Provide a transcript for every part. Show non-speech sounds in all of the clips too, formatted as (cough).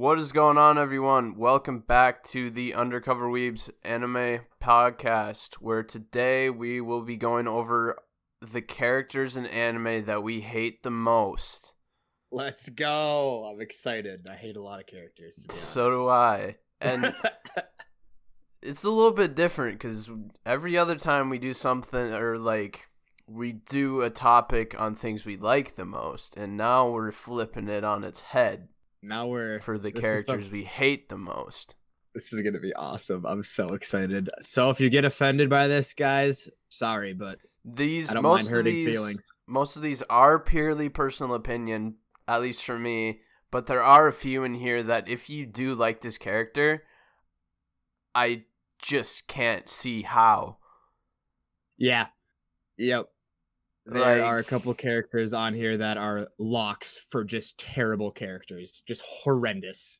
What is going on, everyone? Welcome back to the Undercover Weebs anime podcast, where today we will be going over the characters in anime that we hate the most. Let's go. I'm excited. I hate a lot of characters. So do I. (laughs) And it's a little bit different because every other time we do something or like we do a topic on things we like the most, and now we're flipping it on its head now we're for the characters some- we hate the most. This is gonna be awesome. I'm so excited. So if you get offended by this, guys, sorry, but These I don't most mind of hurting these, feelings. Most of these are purely personal opinion, at least for me. But there are a few in here that if you do like this character, I just can't see how. yeah, yep. There Like- are a couple characters on here that are locks for just terrible characters, just horrendous.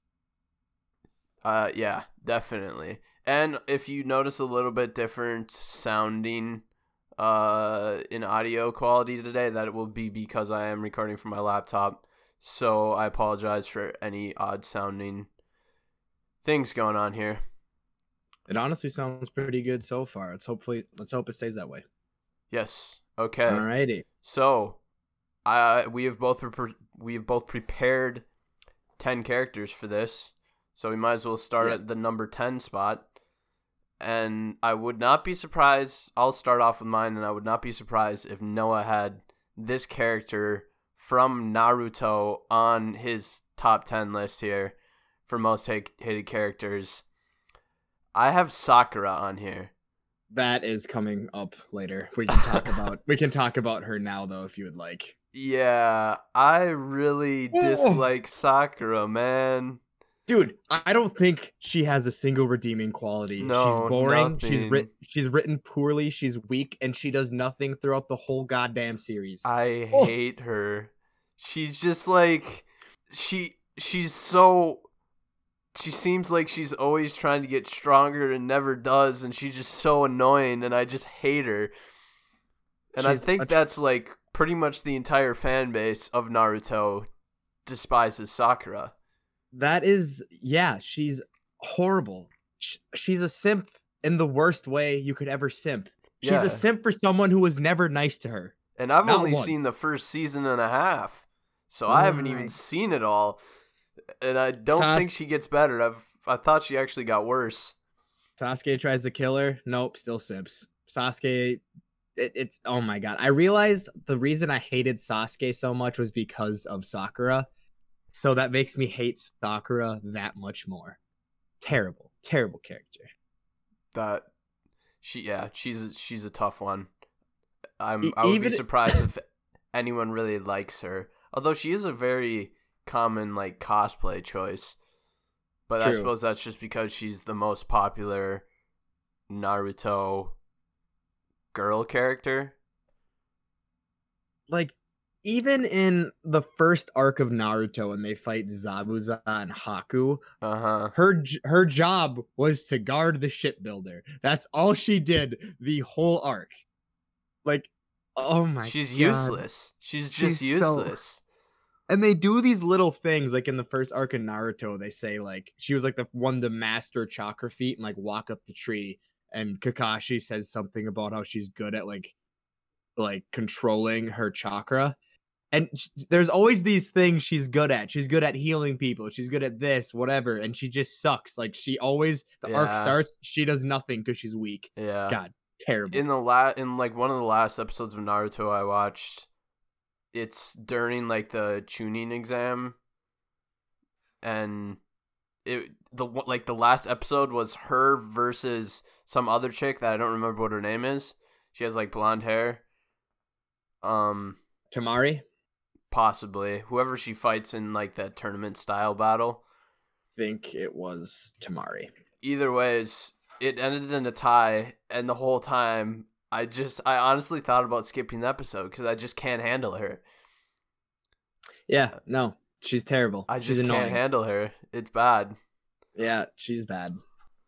Uh, yeah, definitely. And if you notice a little bit different sounding, uh, in audio quality today, that it will be because I am recording from my laptop. So I apologize for any odd sounding things going on here. It honestly sounds pretty good so far. Let's hopefully let's hope it stays that way. Yes. Okay. Alrighty. So, uh, we have both pre- we have both prepared ten characters for this, so we might as well start Yes. at the number ten spot. And I would not be surprised. I'll start off with mine, and I would not be surprised if Noah had this character from Naruto on his top ten list here for most hate- hated characters. I have Sakura on here. That is coming up later. We can talk about we can talk about her now though if you would like. Yeah, I really dislike Sakura, man. Dude, I don't think she has a single redeeming quality. No, she's boring. She's nothing. written she's written poorly. She's weak, and she does nothing throughout the whole goddamn series. I Oh. hate her. She's just like she she's so she seems like she's always trying to get stronger and never does and she's just so annoying and I just hate her. And I think tr- that's like pretty much the entire fan base of Naruto despises Sakura. that is, yeah, she's horrible. She's a simp in the worst way you could ever simp. She's Yeah. a simp for someone who was never nice to her. And I've Not only once. seen the first season and a half. So I haven't even seen it all. And I don't Sas- think she gets better. I've I thought she actually got worse. Sasuke tries to kill her. Nope, still sips. Sasuke, it, it's oh my god. I realized the reason I hated Sasuke so much was because of Sakura. So that makes me hate Sakura that much more. Terrible, terrible character. That she yeah, she's a, she's a tough one. I'm I would even- be surprised (coughs) if anyone really likes her. Although she is a very common like cosplay choice. But I suppose that's just because she's the most popular Naruto girl character. Like even in the first arc of Naruto when they fight Zabuza and Haku, Uh-huh. her her job was to guard the shipbuilder. That's all she did the whole arc. Like, oh my she's God. useless. She's just She's so- useless. And they do these little things, like in the first arc of Naruto, they say like she was like the one to master chakra feet and like walk up the tree. And Kakashi says something about how she's good at like like controlling her chakra. And sh- there's always these things she's good at. She's good at healing people. She's good at this, whatever. And she just sucks. Like she always the arc starts, she does nothing because she's weak. Yeah. God, terrible. in the la in like one of the last episodes of Naruto I watched, it's during like the Chunin exam, and it the like the last episode was her versus some other chick that I don't remember what her name is. She has like blonde hair. Um, Temari, possibly whoever she fights in like that tournament style battle. think it was Temari. either ways, it ended in a tie, and the whole time, I just, I honestly thought about skipping the episode because I just can't handle her. Yeah, no, she's terrible. I she's just annoying. can't handle her. It's bad. Yeah, she's bad.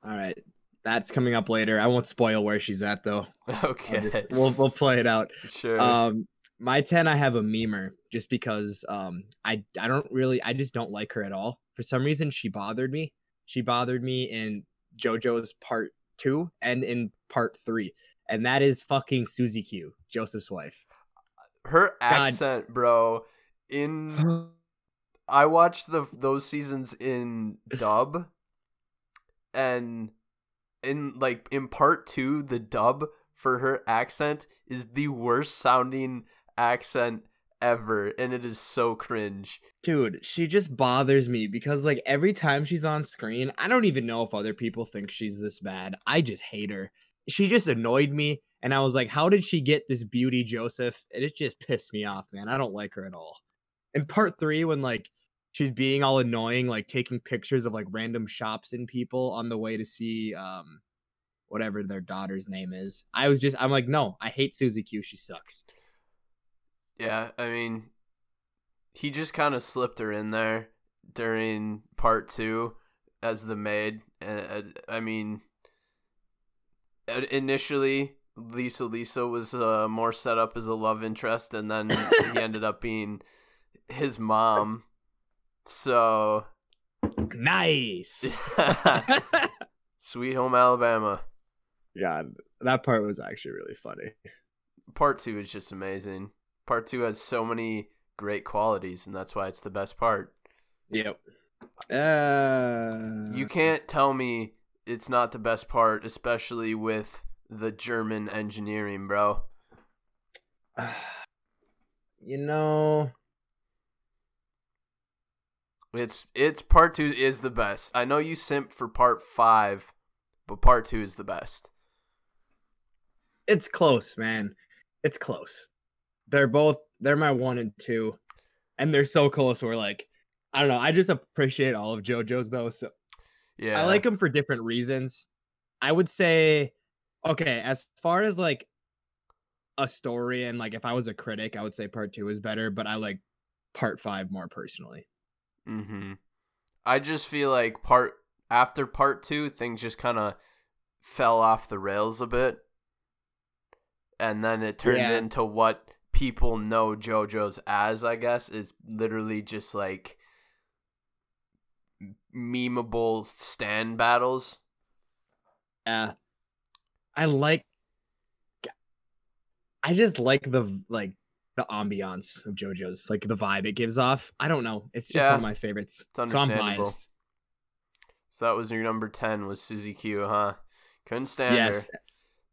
All right. That's coming up later. I won't spoil where she's at though. (laughs) Okay, just- we'll we'll play it out. sure. Um my 10 I have a memer just because um I I don't really I just don't like her at all. for some reason she bothered me. She bothered me in JoJo's part two and in part three, and that is fucking Susie Q, Joseph's wife. Her accent, bro. In (laughs) I watched the those seasons in dub, and in like in part two, the dub for her accent is the worst sounding accent ever and it is so cringe dude she just bothers me because like every time she's on screen i don't even know if other people think she's this bad i just hate her she just annoyed me and i was like how did she get this beauty joseph? And it just pissed me off man. I don't like her at all. In part three when like she's being all annoying like taking pictures of like random shops and people on the way to see um whatever their daughter's name is i was just i'm like no i hate susie q. She sucks. Yeah, I mean, he just kind of slipped her in there during part two as the maid. And I mean, initially Lisa Lisa was uh, more set up as a love interest, and then (coughs) he ended up being his mom. So nice, (laughs) Sweet Home Alabama. Yeah, that part was actually really funny. Part two is just amazing. Part two has so many great qualities, and that's why it's the best part. Yep. Uh... You can't tell me it's not the best part, especially with the German engineering, bro. (sighs) You know, it's it's part two is the best. I know you simp for part five, but part two is the best. It's close, man. It's close they're both they're my one and two, and they're so close. We're like, I don't know. I just appreciate all of JoJo's though. So yeah, I like them for different reasons. I would say, okay, as far as like a story and like if I was a critic, I would say part two is better, but I like part five more personally. Mm-hmm. I just feel like part after part two, things just kind of fell off the rails a bit, and then it turned yeah. into what people know JoJo's as, I guess, is literally just like memeable stand battles. Yeah. I like I just like the like the ambiance of JoJo's, like the vibe it gives off. I don't know. It's just yeah, one of my favorites. It's understandable. So, so that was your number 10 was Susie Q, huh? Couldn't stand yes. her.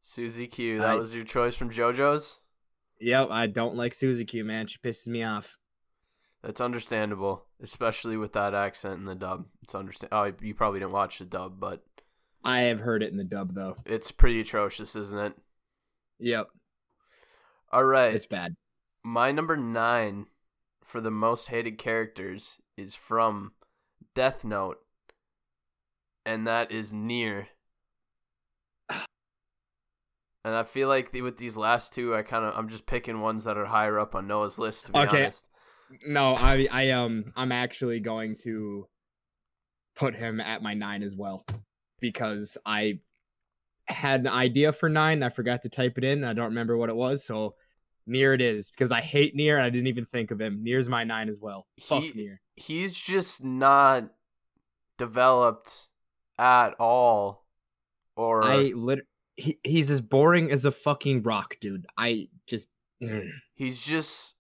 Susie Q. That I, was your choice from JoJo's? Yep, I don't like Susie Q, man. She pisses me off. That's understandable, especially with that accent in the dub. It's understand. Oh, you probably didn't watch the dub, but I have heard it in the dub though. It's pretty atrocious, isn't it? Yep. All right. It's bad. My number nine for the most hated characters is from Death Note, and that is Near. And I feel like with these last two, I kind of I'm just picking ones that are higher up on Noah's list. To be okay. honest. No, I I um I'm actually going to put him at my nine as well because I had an idea for nine. I forgot to type it in. I don't remember what it was. So Near it is because I hate Near. I didn't even think of him. Near's my nine as well. Fuck he, Near. He's just not developed at all. Or I lit he, he's as boring as a fucking rock, dude. I just he's just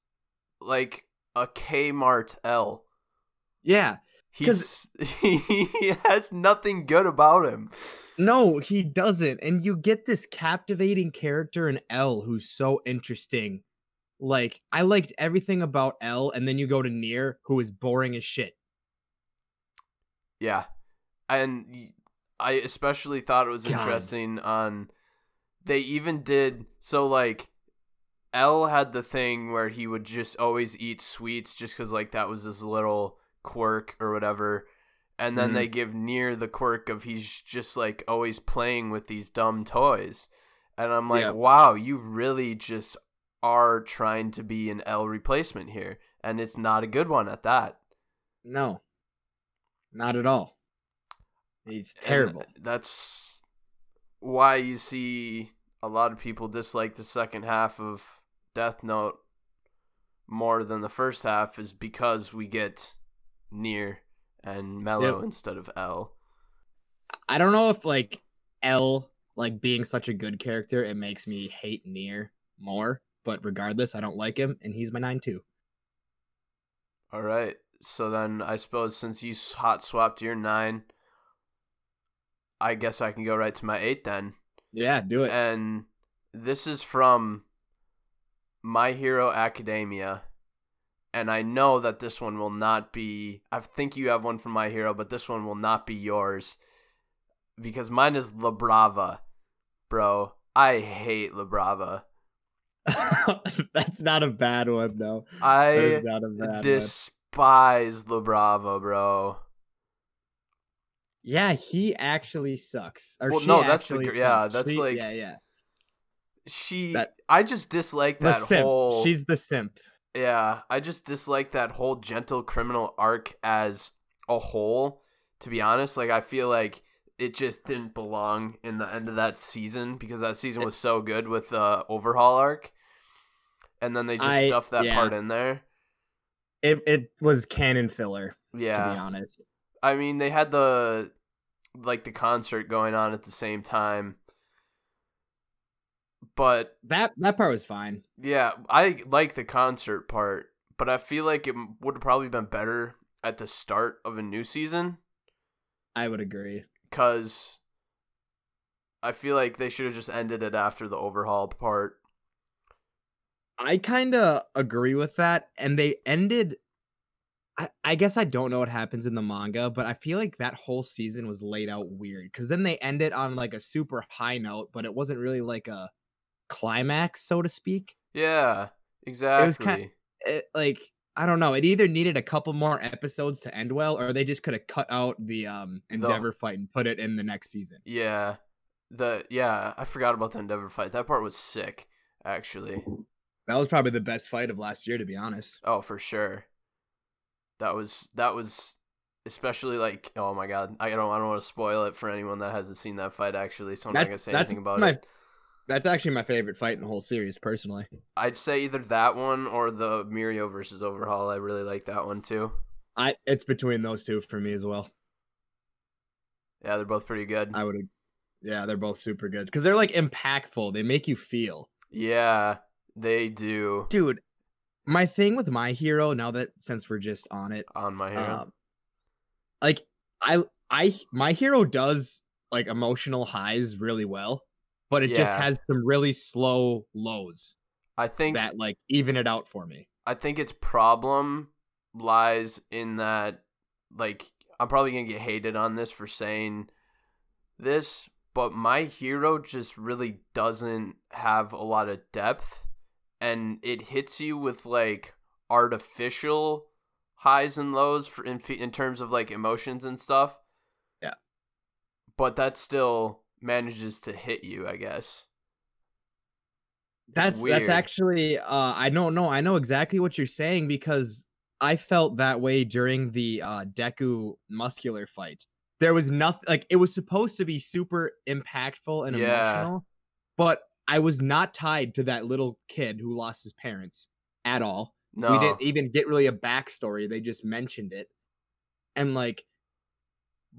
like a Kmart L. Yeah, he's (laughs) he has nothing good about him. No, he doesn't. And you get this captivating character in L who's so interesting. Like I liked everything about L, and then you go to Near, who is boring as shit. Yeah, and I especially thought it was God. interesting on they even did so like L had the thing where he would just always eat sweets just cuz like that was his little quirk or whatever. And then mm-hmm. they give Near the quirk of he's just like always playing with these dumb toys. And I'm like, yeah. "Wow, you really just are trying to be an L replacement here." And it's not a good one at that. No. Not at all. He's terrible. And that's why you see a lot of people dislike the second half of Death Note more than the first half is because we get near and Mello instead of L. I don't know if like L like being such a good character, it makes me hate Near more. But regardless, I don't like him, and he's my nine too. All right. So then I suppose since you hot swapped your nine, I guess I can go right to my eight then. Yeah, do it. And this is from My Hero Academia. And I know that this one will not be. I think you have one from My Hero, but this one will not be yours. Because mine is La Brava. Bro, I hate La Brava. (laughs) That's not a bad one, though. I despise one. La Brava, bro. Yeah, he actually sucks. Or well, no, that's the yeah, that's she, like yeah, yeah. She, that, I just dislike that simp. whole. She's the simp. Yeah, I just dislike that whole gentle criminal arc as a whole. To be honest, like I feel like it just didn't belong in the end of that season because that season was so good with the overhaul arc, and then they just I, stuffed that yeah. part in there. It it was canon filler. Yeah, to be honest. I mean, they had the like the concert going on at the same time. But that that part was fine. Yeah, I like the concert part, but I feel like it would have probably been better at the start of a new season. I would agree. Cuz I feel like they should have just ended it after the overhaul part. I kind of agree with that and they ended I, I guess I don't know what happens in the manga, but I feel like that whole season was laid out weird because then they ended on like a super high note, but it wasn't really like a climax, so to speak. Yeah, exactly. It was kind of, it, like I don't know. It either needed a couple more episodes to end well, or they just could have cut out the um Endeavor the, fight and put it in the next season. Yeah, the yeah, I forgot about the Endeavor fight. That part was sick, actually. That was probably the best fight of last year, to be honest. Oh, for sure that was that was especially like oh my god I don't I don't want to spoil it for anyone that hasn't seen that fight actually so I'm that's, not gonna say anything about my, it. That's actually my favorite fight in the whole series personally. I'd say either that one or the Mirio versus Overhaul. I really like that one too. I it's between those two for me as well. Yeah, they're both pretty good. I would Yeah, they're both super good cuz they're like impactful. They make you feel. Yeah, they do. Dude, my thing with my hero now that since we're just on it on my hero um, like i i my hero does like emotional highs really well but it yeah. just has some really slow lows i think that like even it out for me i think its problem lies in that like i'm probably gonna get hated on this for saying this but my hero just really doesn't have a lot of depth and it hits you with like artificial highs and lows for in in terms of like emotions and stuff. Yeah. But that's still manages to hit you, I guess. That's that's actually uh I don't know I know exactly what you're saying because I felt that way during the uh Deku muscular fight. There was nothing like it was supposed to be super impactful and yeah. emotional, but I was not tied to that little kid who lost his parents at all. No. We didn't even get really a backstory. They just mentioned it. And like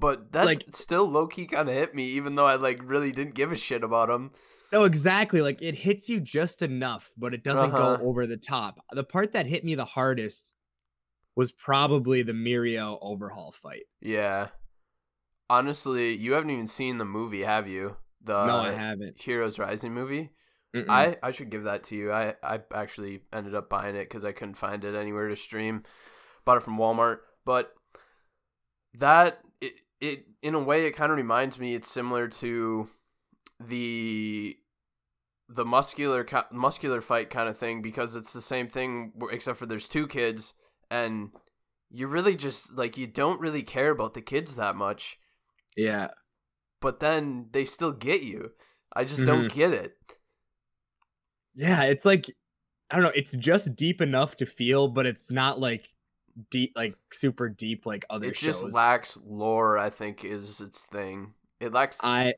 But that like, still low key kinda hit me, even though I like really didn't give a shit about him. No, exactly. Like it hits you just enough, but it doesn't uh-huh. go over the top. The part that hit me the hardest was probably the Mirio overhaul fight. Yeah. Honestly, you haven't even seen the movie, have you? the no, I haven't. Heroes Rising movie. Mm-mm. I I should give that to you. I I actually ended up buying it because I couldn't find it anywhere to stream. Bought it from Walmart, but that it in a way it kind of reminds me. It's similar to the the muscular muscular fight kind of thing because it's the same thing except for there's two kids and you really just like you don't really care about the kids that much. Yeah but then they still get you. I just mm-hmm. don't get it. Yeah, it's like I don't know, it's just deep enough to feel, but it's not like deep like super deep like other it shows. just lacks lore, I think is its thing. It lacks I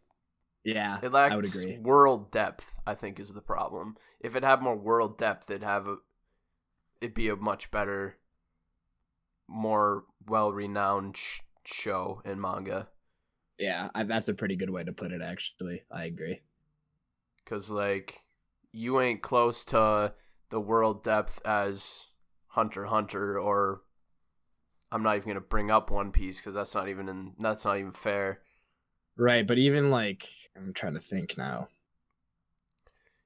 yeah, it lacks I would agree. world depth, I think is the problem. If it had more world depth, it'd have a it'd be a much better more well-renowned sh- show in manga. Yeah, I, that's a pretty good way to put it. Actually, I agree. Cause like you ain't close to the world depth as Hunter Hunter or I'm not even gonna bring up One Piece because that's not even in that's not even fair. Right, but even like I'm trying to think now.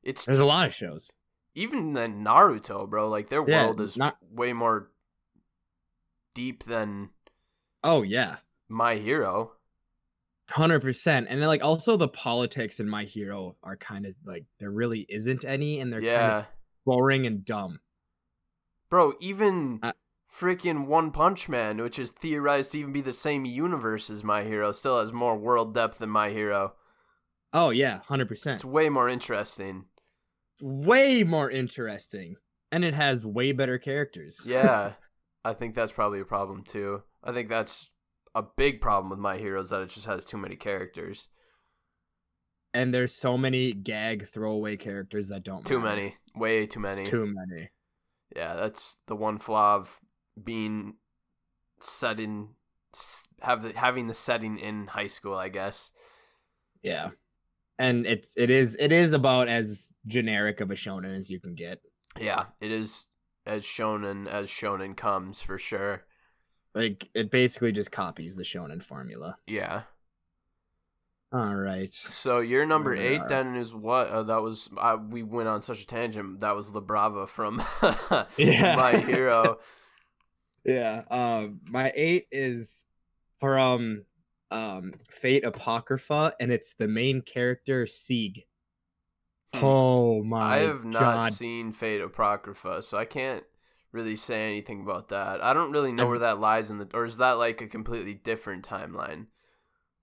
It's There's a lot of shows. even than Naruto, bro. Like their Yeah, world is not- way more deep than Oh yeah, My Hero. hundred percent. And then like also the politics in My Hero are kind of like there really isn't any, and they're kind yeah, of boring and dumb. Bro. Even Uh, freaking One Punch Man, which is theorized to even be the same universe as My Hero, still has more world depth than My Hero. Oh yeah, hundred percent. It's way more interesting. Way more interesting, and it has way better characters. (laughs) Yeah, I think that's probably a problem too. I think that's a big problem with My Hero is that it just has too many characters. and there's so many gag throwaway characters that don't Too matter. many, way too many. Too many. Yeah, that's the one flaw of being set in have the, having the setting in high school, I guess. Yeah. And it's it is it is about as generic of a shonen as you can get. Yeah, it is as shonen as shonen comes for sure. Like it basically just copies the shonen formula. Yeah. All right. So your number eight then is what? Uh, that was uh, we went on such a tangent. That was La Brava from (laughs) Yeah. My Hero. (laughs) Yeah. Um my 8 is from um Fate Apocrypha and it's the main character Sieg. Hmm. Oh my I have not god. seen Fate Apocrypha, so I can't really say anything about that. I don't really know where that lies in the, or is that like a completely different timeline?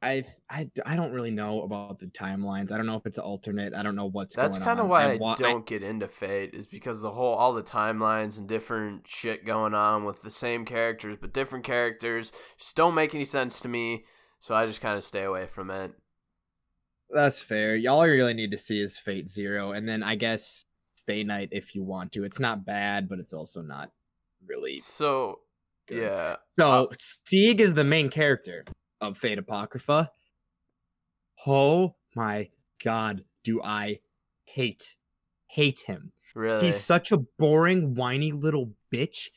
I, I I don't really know about the timelines. I don't know if it's alternate. I don't know what's going on. That's kind of why I, wa- don't get into Fate is because the whole all the timelines and different shit going on with the same characters but different characters just don't make any sense to me. So I just kind of stay away from it. That's fair. Y'all really need to see is Fate Zero, and then I guess Stay Night if you want to. It's not bad, but it's also not really So good. yeah, So uh Sieg is the main character of Fate Apocrypha. Oh my god, do I hate hate him. really. He's such a boring, whiny little bitch.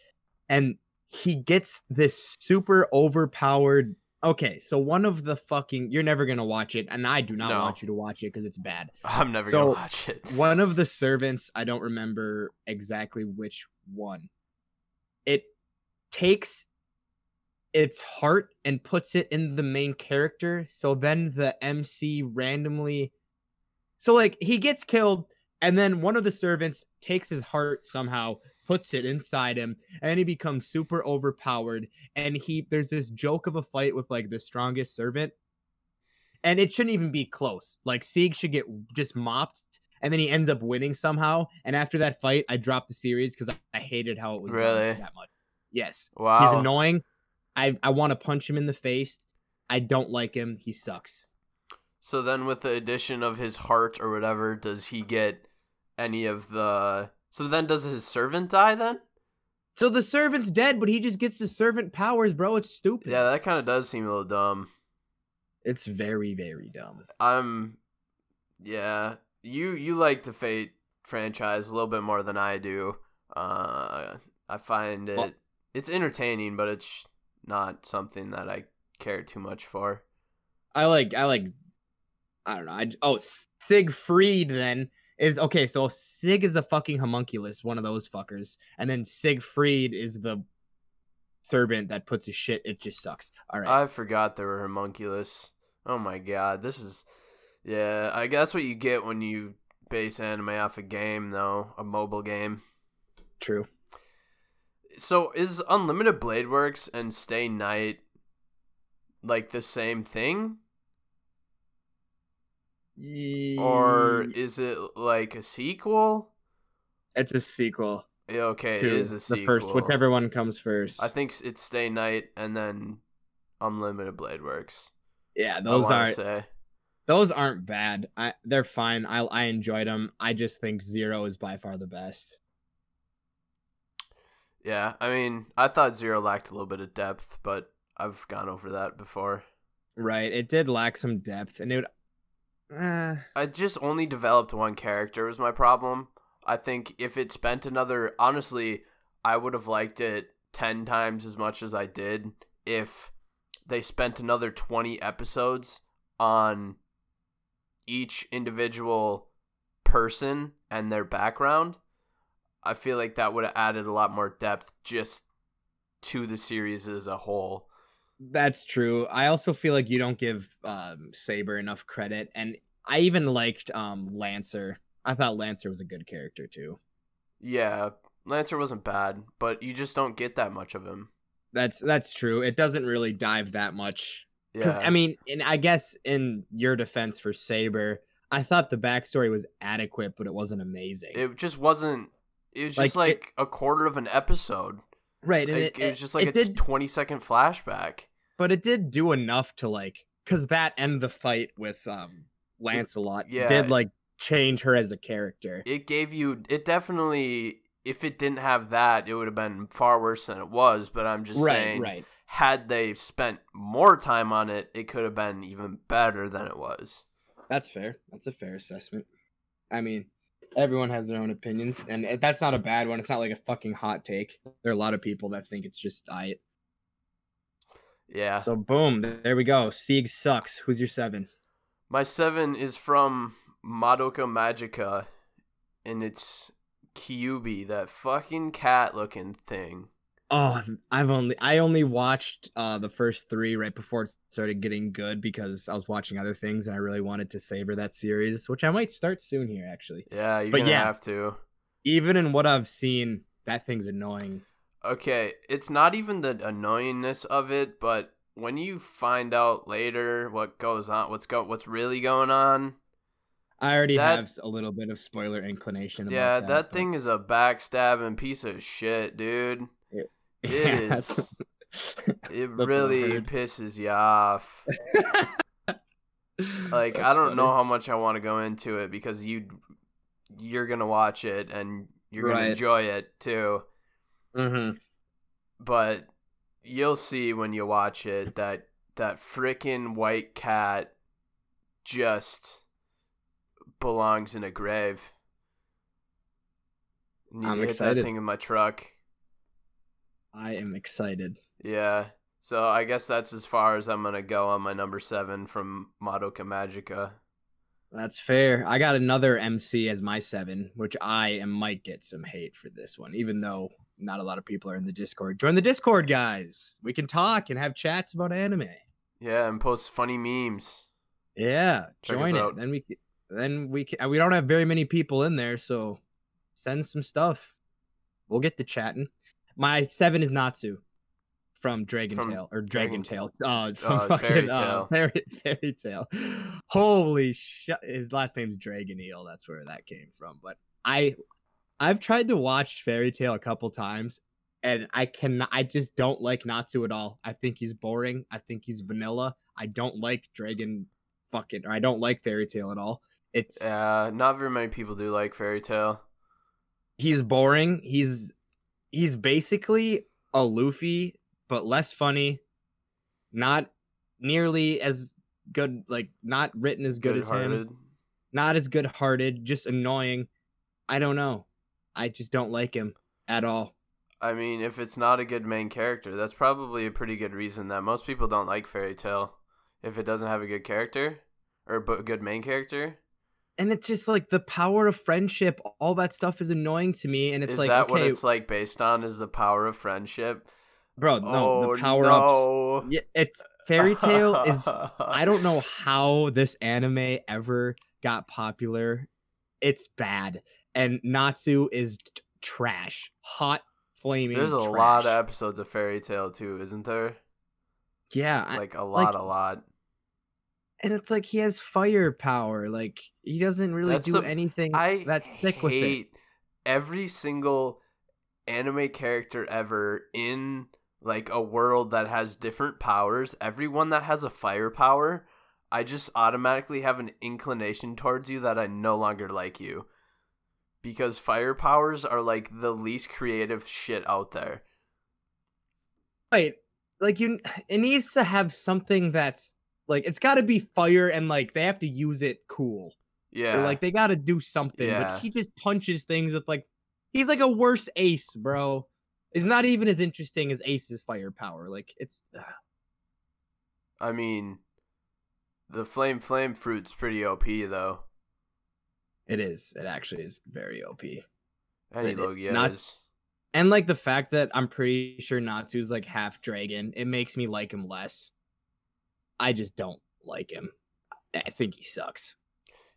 And he gets this super overpowered. Okay, so one of the fucking. You're never going to watch it. And I do not No. want you to watch it because it's bad. I'm never so- gonna watch it. (laughs) One of the servants, I don't remember exactly which one, it takes its heart and puts it in the main character. So then the MC randomly. So, like, he gets killed, and then one of the servants takes his heart somehow, puts it inside him, and he becomes super overpowered. And he, there's this joke of a fight with, like, the strongest servant. And it shouldn't even be close. Like, Sieg should get just mopped and then he ends up winning somehow. And after that fight, I dropped the series because I, I hated how it was Really? that much. Yes, Wow. he's annoying. I I want to punch him in the face. I don't like him. He sucks. So then, with the addition of his heart or whatever, does he get any of the? So then, does his servant die then? So the servant's dead, but he just gets the servant powers, bro. It's stupid. Yeah, that kind of does seem a little dumb. It's very very dumb. I'm, yeah. You you like the Fate franchise a little bit more than I do. Uh, I find it Well- it's entertaining, but it's not something that I care too much for. I like I like I don't know. I oh Siegfried then is okay. So Sieg is a fucking homunculus, one of those fuckers, and then Siegfried is the servant that puts his shit. It just sucks. All right. I forgot there were homunculus. Oh my god, this is yeah. I guess that's what you get when you base anime off a game, though, a mobile game. True. So is Unlimited Blade Works and Stay Night like the same thing, or is it like a sequel? it's a sequel okay, it is a sequel. the first, whichever one comes first. I think it's Stay Night and then Unlimited Blade Works. yeah, those are say. those aren't bad. I they're fine. I I enjoyed them. I just think Zero is by far the best. Yeah, I mean, I thought Zero lacked a little bit of depth, but I've gone over that before. Right. It did lack some depth, and it. Would, uh, I just only developed one character was my problem. I think if it spent another, honestly, I would have liked it ten times as much as I did if they spent another twenty episodes on each individual person and their background. I feel like that would have added a lot more depth just to the series as a whole. That's true. I also feel like you don't give um, Saber enough credit, and I even liked um, Lancer. I thought Lancer was a good character too. Yeah, Lancer wasn't bad, but you just don't get that much of him. That's that's true. It doesn't really dive that much. Because Yeah, I mean, and I guess in your defense for Saber, I thought the backstory was adequate, but it wasn't amazing. it just wasn't. It was just Like, it- a quarter of an episode. right, and Like, it, it, was just like it a did, twenty second flashback. but it did do enough to like, because that and the fight with um Lancelot yeah. did like change her as a character. It gave you. It definitely. If it didn't have that, it would have been far worse than it was. But I'm just right, saying, right. had they spent more time on it, it could have been even better than it was. That's fair. That's a fair assessment. I mean, everyone has their own opinions, and that's not a bad one. It's not like a fucking hot take. There are a lot of people that think it's just I. Yeah. So boom, there we go. Sieg sucks. Who's your seven? My seven is from Madoka Magica, and it's Kyubey, that fucking cat looking thing. Oh, I've only I only watched uh the first three right before it started getting good because I was watching other things and I really wanted to savor that series, which I might start soon here actually. Yeah, you're But gonna yeah. have to. Even in what I've seen, that thing's annoying. Okay, it's not even the annoyingness of it, but when you find out later what goes on, what's go, what's really going on, I already That- have a little bit of spoiler inclination. About yeah, that, that, but- thing is a backstabbing piece of shit, dude. It Yeah, is. (laughs) It really pisses you off. (laughs) Like I don't know how much I want to go into it because you you're gonna watch it and you're gonna enjoy it too. Mhm. But you'll see when you watch it that that frickin' white cat just belongs in a grave. Need I'm excited. that thing in my truck. I am excited. Yeah. So I guess that's as far as I'm gonna go on my number seven from Madoka Magica. That's fair. I got another MC as my seven, which I am, might get some hate for this one, even though not a lot of people are in the Discord. Join the Discord, guys. We can talk and have chats about anime. Yeah, and post funny memes. Yeah, Check join it. out. Then we then we can, we don't have very many people in there, so send some stuff. We'll get to chatting. My seven is Natsu from Dragon From Tale or Dragon, Dragon Tale. Uh, from Uh, fucking Fairy uh, Tail. fairy, (laughs) fairy Tale. Holy shit! His last name's Dragneel. That's where that came from. But I, I've tried to watch Fairy Tail a couple times, and I cannot. I just don't like Natsu at all. I think he's boring. I think he's vanilla. I don't like Dragon fucking or I don't like Fairy Tail at all. It's Yeah, not very many people do like Fairy Tail. he's boring. He's he's basically a Luffy, but less funny. Not nearly as good, like not written as good as him. Not as good hearted, just annoying. I don't know. I just don't like him at all. I mean, if it's not a good main character, that's probably a pretty good reason that most people don't like Fairy Tail. If it doesn't have a good character or a good main character, And it's just like the power of friendship, all that stuff is annoying to me. And it's is like, that okay, what it's like based on? Is the power of friendship? bro, no, oh, the power ups. Yeah, it's fairy tale is I don't know (laughs) how this anime ever got popular. It's bad. And Natsu is t- trash. Hot flaming There's a trash. lot of episodes of Fairy Tail too, isn't there? Yeah, Like a lot, like- a lot. And it's like he has firepower. Like he doesn't really That's do the- anything I that's thick with it. hate every single anime character ever in like a world that has different powers. Everyone that has a firepower, I just automatically have an inclination towards you that I no longer like you because fire powers are like the least creative shit out there. Right. Like you (sighs) it needs to have something that's like it's got to be fire and like they have to use it cool. Yeah. Or like they got to do something. Yeah. But he just punches things with like he's like a worse ace, bro. It's not even as interesting as Ace's firepower. Like it's ugh. I mean, the flame flame fruit's pretty OP though. it is. It actually is very OP. Any Logia not- is. And like the fact that I'm pretty sure Natsu's like half dragon, it makes me like him less. I just don't like him. I think he sucks.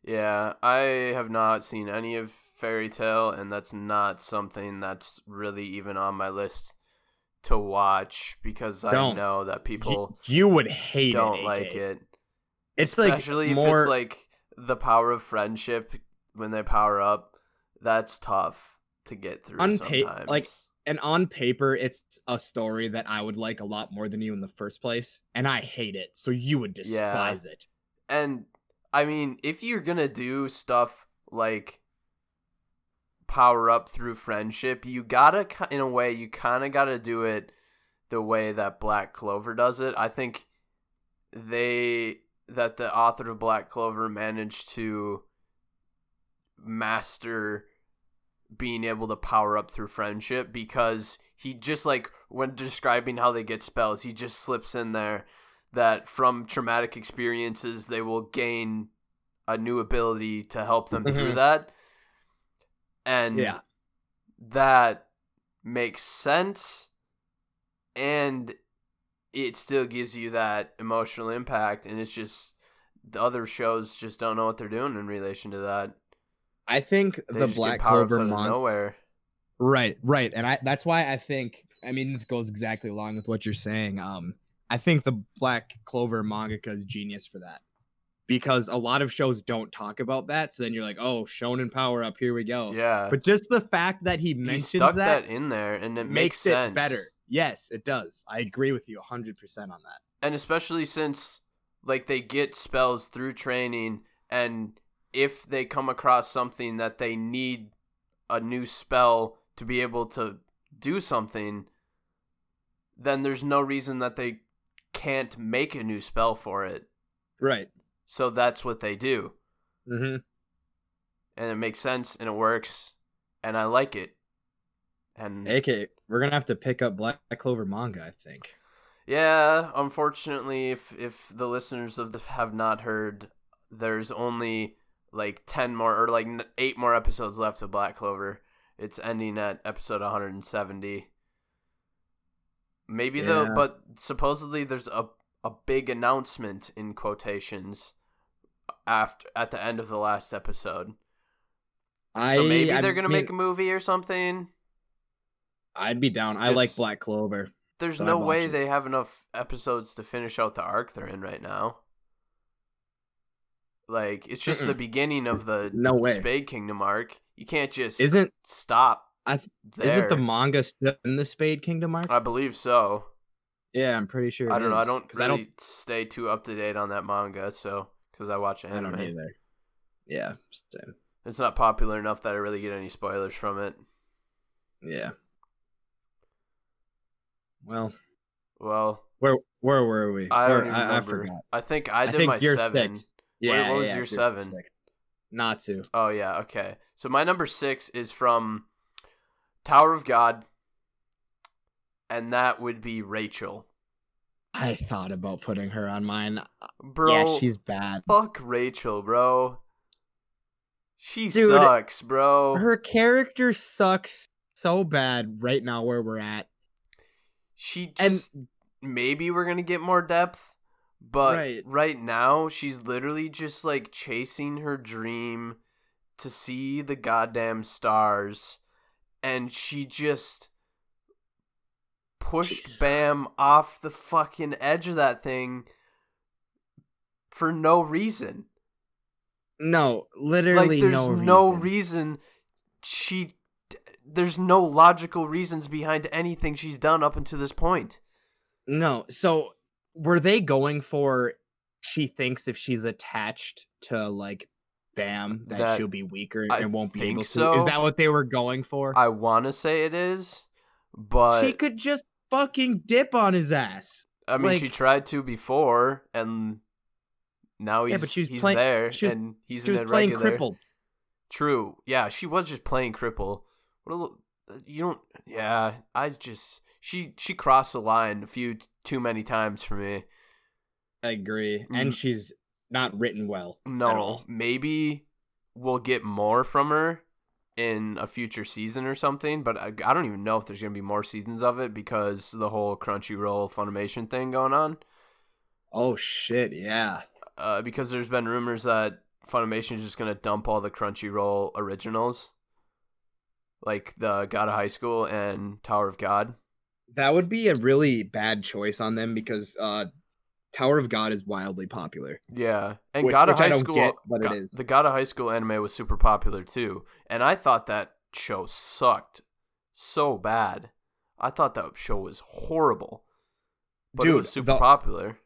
Yeah, I have not seen any of Fairy Tail, and that's not something that's really even on my list to watch because I Don't. know that people you would hate don't it. like it. It's Especially like if it's like the power of friendship when they power up. That's tough to get through On pa- sometimes. like, and on paper it's a story that I would like a lot more than you in the first place, and I hate it. So you would Yeah. despise it. and I mean, if you're gonna do stuff like power up through friendship, you gotta, in a way, you kind of gotta do it the way that Black Clover does it. I think they that the author of Black Clover managed to master being able to power up through friendship because he just like when describing how they get spells, he just slips in there that from traumatic experiences they will gain a new ability to help them through Mhm. that. And Yeah. that makes sense and it still gives you that emotional impact and it's just the other shows just don't know what they're doing in relation to that. I think They the Black Clover mon- nowhere. Right, right. And I that's why I think I mean this goes exactly along with what you're saying. Um I think the Black Clover mangaka is genius for that. Because a lot of shows don't talk about that, so then you're like, "Oh, shonen power up, here we go." Yeah. But just the fact that he mentions that, that, in there and it makes, makes sense. it better. Yes, it does. I agree with you 100% on that. and especially since like they get spells through training and if they come across something that they need a new spell to be able to do something then there's no reason that they can't make a new spell for it Right. so that's what they do Mm-hmm. and it makes sense and it works and i like it and AK, we're gonna have to pick up Black Clover manga, I think. Yeah, unfortunately, if if the listeners of the have not heard, there's only like ten more or like eight more episodes left of Black Clover. It's ending at episode 170. Maybe though, but supposedly there's a a big announcement in quotations after at the end of the last episode. I So maybe I they're gonna mean, make a movie or something. I'd be down. I like Black Clover. There's So no way it. they have enough episodes to finish out the arc they're in right now. Like it's just the Mm-mm. beginning of the No way. Spade Kingdom arc. You can't just Isn't stop. I th- isn't the manga still in the Spade Kingdom arc? I believe so. yeah, I'm pretty sure. I don't know. I is, don't really I don't. stay too up to date on that manga, so because I watch I anime, don't either. Yeah, same. it's not popular enough that I really get any spoilers from it. Yeah. Well, Well, where where were we? I don't even I, I forgot. I think I I, did think my seven. six. Yeah. what was yeah, your seven? six. Natsu. Oh yeah, okay. So my number six is from Tower of God, and that would be Rachel. I thought about putting her on mine. Bro, yeah, she's bad. fuck Rachel, bro. She Dude, sucks, bro. Her character sucks so bad right now where we're at. she and- just maybe we're gonna get more depth, but Right. right now she's literally just like chasing her dream to see the goddamn stars, and she just pushed Jeez. Bam off the fucking edge of that thing for no reason. No, literally like there's no no, reason. reason she there's no logical reasons behind anything she's done up until this point. No. So were they going for she thinks if she's attached to like Bam that, That- she'll be weaker I and won't be able to. so. Is that what they were going for? I want to say it is, but she could just fucking dip on his ass. I mean, she tried to before, and now he's Yeah, but she was he's playing- there, she was- and he's She was playing crippled. True. Yeah, she was just playing cripple. What a little, uh, you don't. Yeah, I just she she crossed the line a few too many times for me. I agree. Mm. And she's not written well. No, maybe we'll get more from her in a future season or something. But I, I don't even know if there's gonna be more seasons of it because the whole Crunchyroll Funimation thing going on. Oh shit, yeah. Uh, because there's been rumors that Funimation is just gonna dump all the Crunchyroll originals, like the God of High School and Tower of God. That would be a really bad choice on them because uh Tower of God is wildly popular. Yeah, and Which- God of High School, get, but it Go- the God of High School anime was super popular too, and I thought that show sucked so bad. I thought that show was horrible, but it Dude, was super the- popular.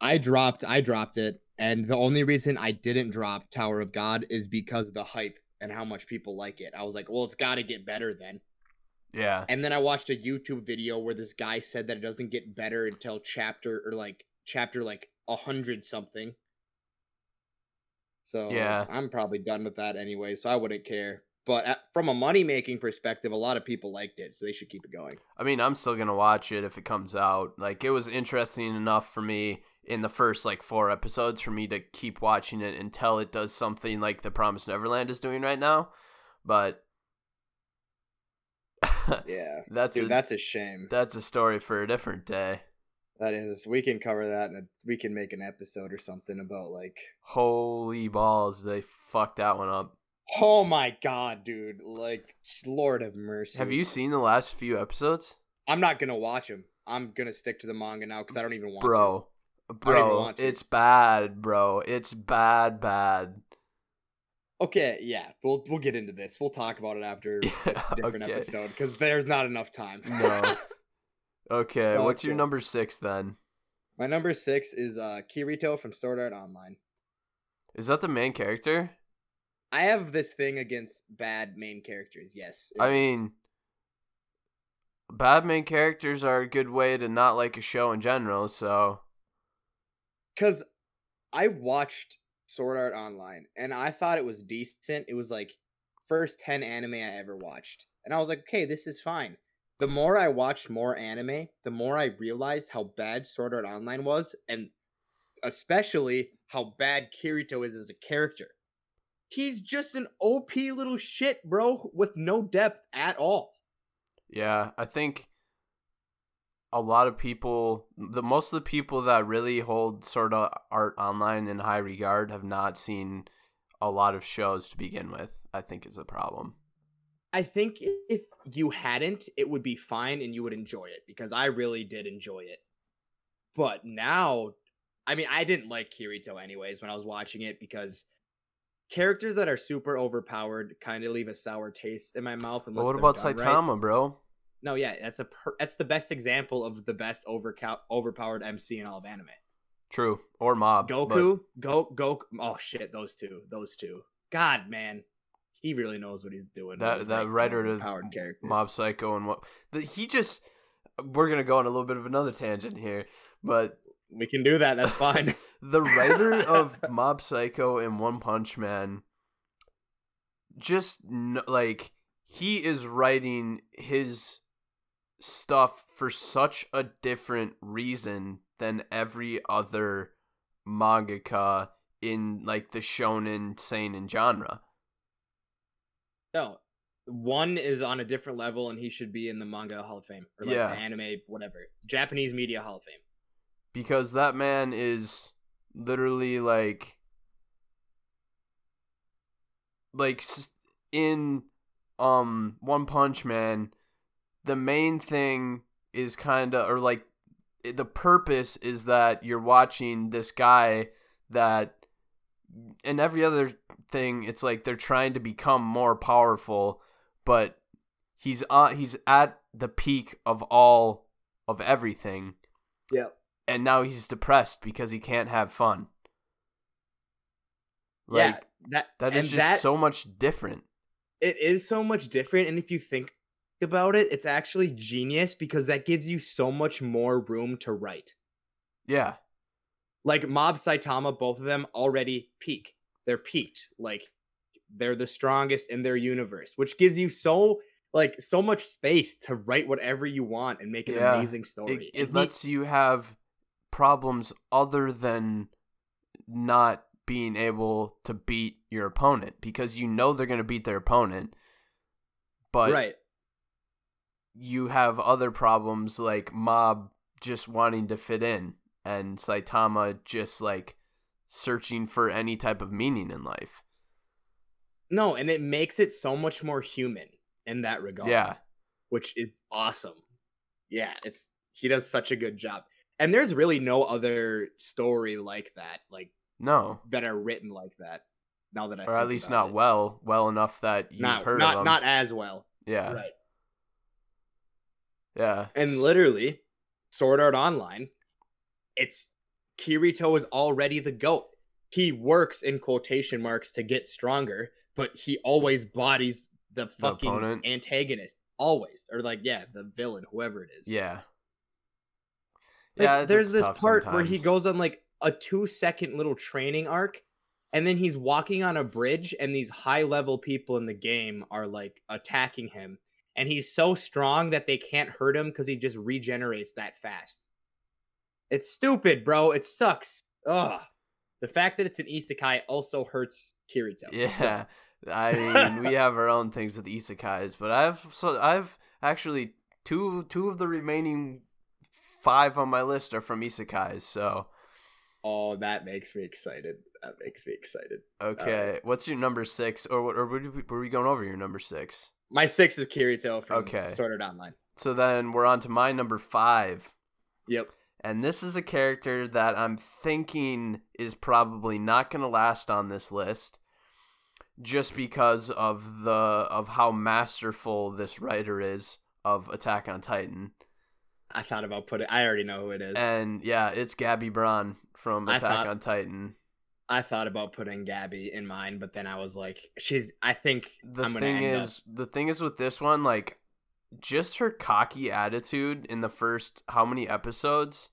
I dropped I dropped it and the only reason I didn't drop Tower of God is because of the hype and how much people like it. I was like, well, it's got to get better then. Yeah, And then I watched a YouTube video where this guy said that it doesn't get better until chapter or like chapter like a hundred something. So Yeah. I'm probably done with that anyway, so I wouldn't care. But at, from a money making perspective, a lot of people liked it, so they should keep it going. I mean, I'm still gonna watch it if it comes out. Like, it was interesting enough for me in the first like four episodes for me to keep watching it until it does something like The Promised Neverland is doing right now. But (laughs) Yeah, that's dude, a, that's a shame. that's a story for a different day. That is, we can cover that, and we can make an episode or something about like. Holy balls, they fucked that one up. Oh my god, dude! Like, Lord of mercy. Have you seen the last few episodes? I'm not gonna watch them. I'm gonna stick to the manga now because I don't even want to. Bro. even Bro, it's bad, bro. It's bad, bad. Okay, yeah, we'll we'll get into this. We'll talk about it after (laughs) a different okay. episode because there's not enough time. No. (laughs) Okay, what's your number six then? My number six is uh Kirito from Sword Art Online. Is that the main character? I have this thing against bad main characters. Yes, I is. mean, bad main characters are a good way to not like a show in general. So because I watched Sword Art Online and I thought it was decent. It was like first ten anime I ever watched, and I was like, okay, this is fine. The more I watched more anime, the more I realized how bad Sword Art Online was, and especially how bad Kirito is as a character. He's just an OP little shit, bro, with no depth at all. yeah, I think a lot of people, the most of the people that really hold sort of art online in high regard, have not seen a lot of shows to begin with. I think is a problem. I think if you hadn't, it would be fine and you would enjoy it because I really did enjoy it. But now, I mean, I didn't like Kirito anyways when I was watching it because characters that are super overpowered kind of leave a sour taste in my mouth. Unless what about Saitama, right. bro? No, yeah, that's a per- that's the best example of the best overcou- overpowered MC in all of anime. True, or Mob. but- Goku, go Goku. Oh shit, those two, those two. God, man, he really knows what he's doing. that that like, writer to overpowered characters. Mob Psycho and what the, he just. We're gonna go on a little bit of another tangent here, but We can do that. That's fine. (laughs) the writer of (laughs) Mob Psycho and One Punch Man just like he is writing his stuff for such a different reason than every other mangaka in like the shonen seinen genre. no, one is on a different level, and he should be in the manga Hall of Fame or like Yeah. the anime, whatever, Japanese Media Hall of Fame. because that man is literally like like in um one punch man the main thing is kind of or like the purpose is that you're watching this guy that and every other thing it's like they're trying to become more powerful but he's on he's at the peak of all of everything Yep. and now he's depressed because he can't have fun. Like yeah, that That is just that, so much different. it is so much different and if you think about it it's actually genius because that gives you so much more room to write. Yeah. like mob saitama both of them already peak. They're peaked. Like they're the strongest in their universe which gives you so like so much space to write whatever you want and make an Yeah, amazing story. It, it lets you have problems other than not being able to beat your opponent because you know they're going to beat their opponent. But right you have other problems like Mob just wanting to fit in and Saitama just like searching for any type of meaning in life. no and it makes it so much more human in that regard Yeah. which is awesome. Yeah, it's he does such a good job. And there's really no other story like that, like No. that are written like that. Now that I Or at least not it. well, well enough that you've not heard not of them. not as well. yeah. Right. Yeah. And literally, Sword Art Online, it's Kirito is already the goat. He works in quotation marks to get stronger, but he always bodies the fucking opponent. antagonist. Always. Or like, yeah, the villain, whoever it is. yeah. Like, yeah, there's this part where he goes on like a two second little training arc, and then he's walking on a bridge, and these high level people in the game are like attacking him, and he's so strong that they can't hurt him because he just regenerates that fast. It's stupid, bro. It sucks. Ugh. The fact that it's an isekai also hurts Kirito. So- Yeah. I (laughs) mean, we have our own things with isekais, but I've so I've actually two two of the remaining five on my list are from isekais. So oh, that makes me excited. That makes me excited. okay, uh, what's your number six, or what? Or were we, going over your number six? My six is Kirito from Okay. Sword Art Online. So then we're on to my number five, Yep. and this is a character that I'm thinking is probably not going to last on this list, just because of the of how masterful this writer is of Attack on Titan. I thought about putting. I already know who it is. And yeah, it's Gabby Braun from Attack thought- on Titan. I thought about putting Gabby in mine, but then I was like, she's. I think The I'm thing is, the thing is with this one, like, just her cocky attitude in the first how many episodes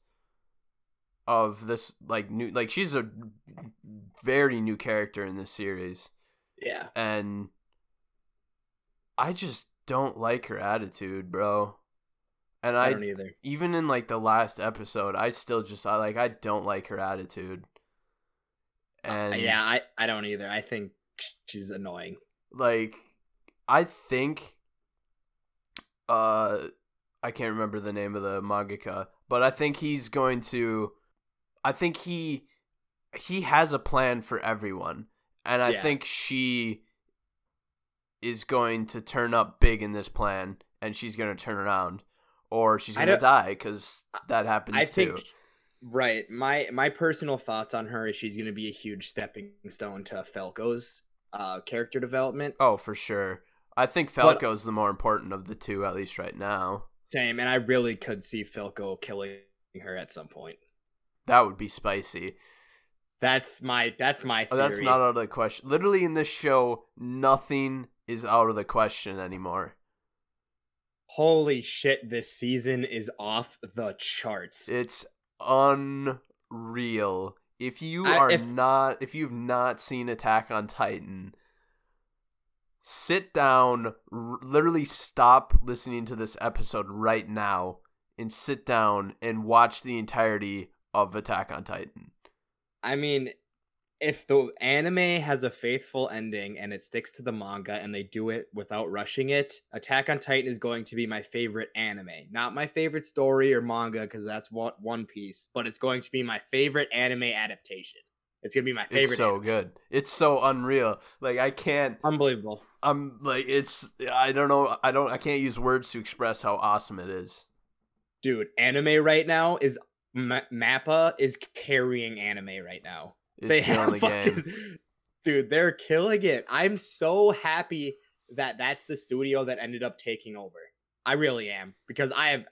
of this, like, new, like she's a very new character in this series, Yeah. and I just don't like her attitude, bro. And I, I, don't either. even in like the last episode, I still just I like I don't like her attitude. And Uh, yeah, I I don't either. I think she's annoying. like I think uh I can't remember the name of the mangaka, but I think he's going to I think he he has a plan for everyone. And I Yeah. think she is going to turn up big in this plan and she's going to turn around or she's going to die cuz that happens I too. think. Right. My my personal thoughts on her is she's going to be a huge stepping stone to Falco's uh, character development. Oh, for sure. I think But- Falco's the more important of the two, at least right now. Same, and I really could see Falco killing her at some point. That would be spicy. That's my that's my Oh, theory. that's not out of the question. Literally in this show, nothing is out of the question anymore. Holy shit! This season is off the charts. It's unreal. If you I- are if- not, if you've not seen Attack on Titan, sit down, r- literally stop listening to this episode right now, and sit down and watch the entirety of Attack on Titan. I mean, if the anime has a faithful ending and it sticks to the manga and they do it without rushing it, Attack on Titan is going to be my favorite anime. Not my favorite story or manga because that's what One Piece, but it's going to be my favorite anime adaptation. It's gonna be my favorite. It's so anime. good. It's so unreal. Like I can't. unbelievable. I'm like it's. I don't know. I don't. I can't use words to express how awesome it is. Dude, anime right now is Ma- Mappa is carrying anime right now. It's they have the game. dude they're killing it i'm so happy that that's the studio that ended up taking over i really am because i have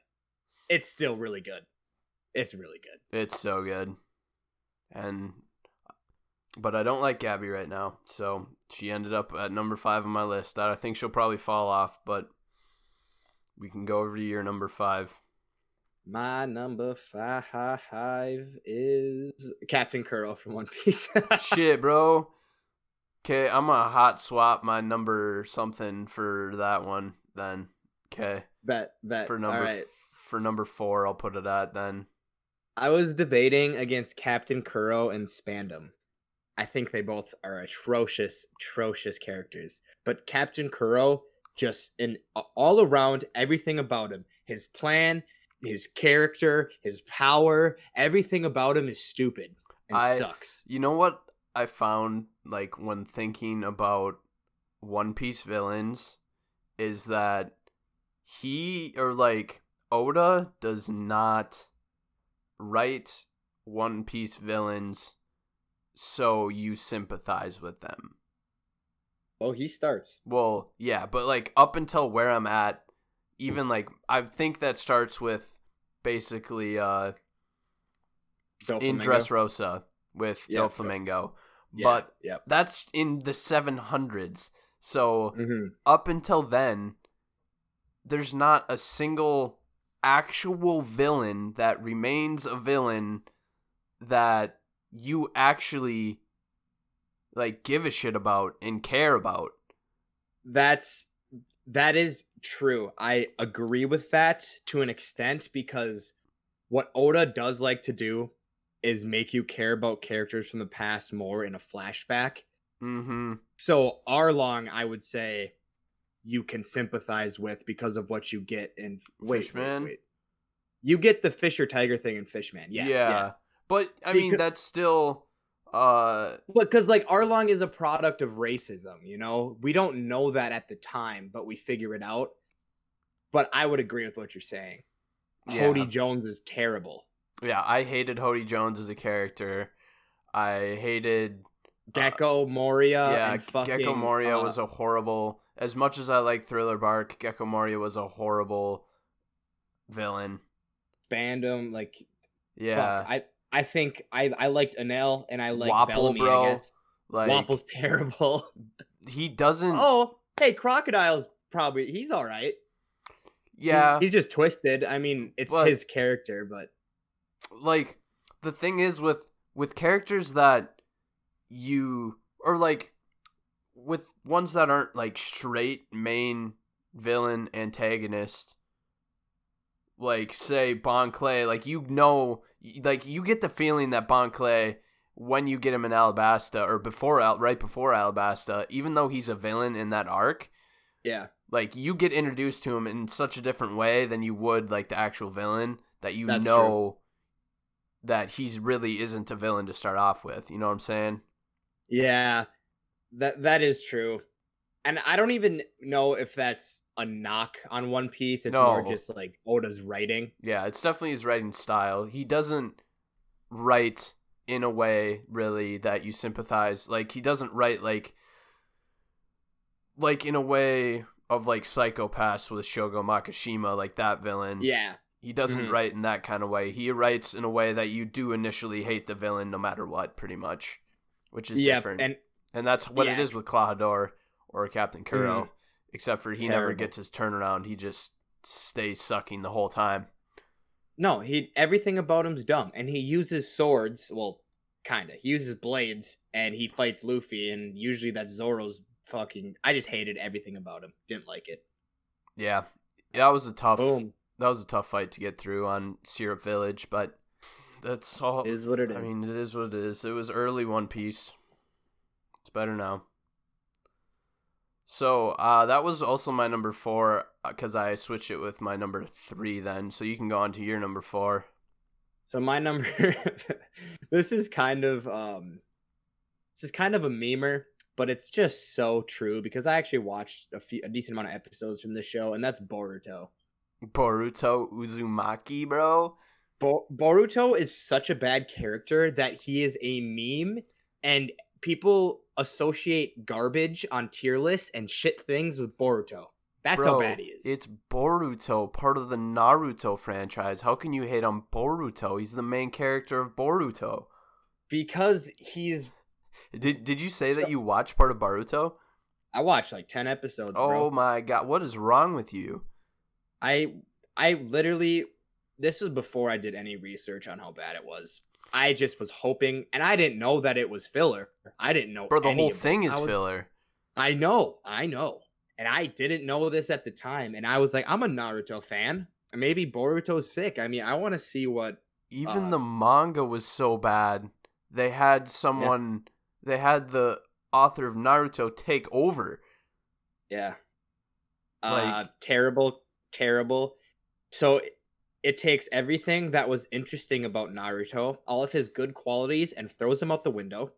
it's still really good it's really good It's so good, and but I don't like Gabby right now. So she ended up at number five on my list. I think she'll probably fall off, but we can go over to your number five. My number five is Captain Kuro from One Piece. (laughs) Shit, bro. Okay, I'm gonna hot swap my number something for that one then. Okay. Bet bet. For number All right. for number four, I'll put it at then. I was debating against Captain Kuro and Spandam. I think they both are atrocious, atrocious characters. But Captain Kuro, just in all around, everything about him, his plan, his character, his power, everything about him is stupid and I- sucks. You know what I found like when thinking about One Piece villains is that he or like Oda does not write One Piece villains so you sympathize with them. Oh, he starts. Well, yeah, but like up until where I'm at, even like I think that starts with basically uh in Doflamingo. Dressrosa with Yeah, Doflamingo. Yeah, but yep. that's in the 700s. So hmm up until then, there's not a single actual villain that remains a villain that you actually like give a shit about and care about. That's that is true. I agree with that to an extent because what Oda does like to do is make you care about characters from the past more in a flashback. Mm-hmm. So Arlong, I would say, you can sympathize with because of what you get in wait, Fishman? Wait, wait. You get the Fisher Tiger thing in Fishman, yeah, yeah. But I See, mean that's still uh But because like Arlong is a product of racism, you know, we don't know that at the time, but we figure it out. But I would agree with what you're saying. Yeah. Hody Jones is terrible. yeah, I hated Hody Jones as a character. I hated Gecko Moria. yeah, and fucking, Gecko Moria uh, was a horrible. As much as I like Thriller Bark, Gecko Moria was a horrible villain. Spandam. Like, Yeah, fuck, I I think I I liked Enel and I like Wapol, Bellamy. bro. I guess like Wapol's (laughs) terrible. he doesn't. oh, hey, Crocodile's probably he's all right. He- yeah, he's just twisted. I mean, it's But- his character, but like the thing is with with characters that you or like with ones that aren't like straight main villain antagonist like say Bon Clay like you know like you get the feeling that Bon Clay when you get him in Alabasta or before Al right before Alabasta even though he's a villain in that arc yeah. like you get introduced to him in such a different way than you would like the actual villain that you That's know that he's really isn't a villain to start off with. You know what I'm saying? Yeah, that that is true, and I don't even know if that's a knock on One Piece. It's more just like Oda's writing. Yeah, it's definitely his writing style. He doesn't write in a way really that you sympathize. Like he doesn't write like like in a way of like psychopaths with Shogo Makishima, like that villain. Yeah, He doesn't Mhm. write in that kind of way. He writes in a way that you do initially hate the villain no matter what, pretty much. Which is yeah, different. and And that's what it Yeah. is with Klahadore or Captain Kuro. Mhm. Except for he never gets his turnaround. He just stays sucking the whole time. no, he everything about him's dumb, and he uses swords. Well, kinda. He uses blades, and he fights Luffy, and usually that's Zoro's fucking. I just hated everything about him. Didn't like it. Yeah. That was a tough Boom that was a tough fight to get through on Syrup Village, but that's all is what it is. I mean, it is what it is. It was early One Piece. It's better now. So, uh, that was also my number four because I switched it with my number three then. So you can go on to your number four. So my (laughs) number this is kind of um this is kind of a memer, but it's just so true because I actually watched a few a decent amount of episodes from this show and that's Boruto. Boruto Uzumaki, bro. Bo- Boruto is such a bad character that he is a meme and people associate garbage on tier lists and shit things with Boruto. That's how bad he is. It's Boruto, part of the Naruto franchise. How can you hate on Boruto? He's the main character of Boruto. because he's Did Did you say that you watched part of Boruto? I watched like ten episodes, Oh bro. my god, what is wrong with you? I I literally this was before I did any research on how bad it was. I just was hoping, and I didn't know that it was filler. I didn't know. Bro, the whole of this. thing is I was- filler. I know, I know, and I didn't know this at the time. And I was like, I'm a Naruto fan. Maybe Boruto's sick. I mean, I want to see what. Even Uh, the manga was so bad. They had someone. They had the author of Naruto take over. Yeah. Uh, Like- terrible, terrible. So it, takes everything that was interesting about Naruto, all of his good qualities, and throws them out the window.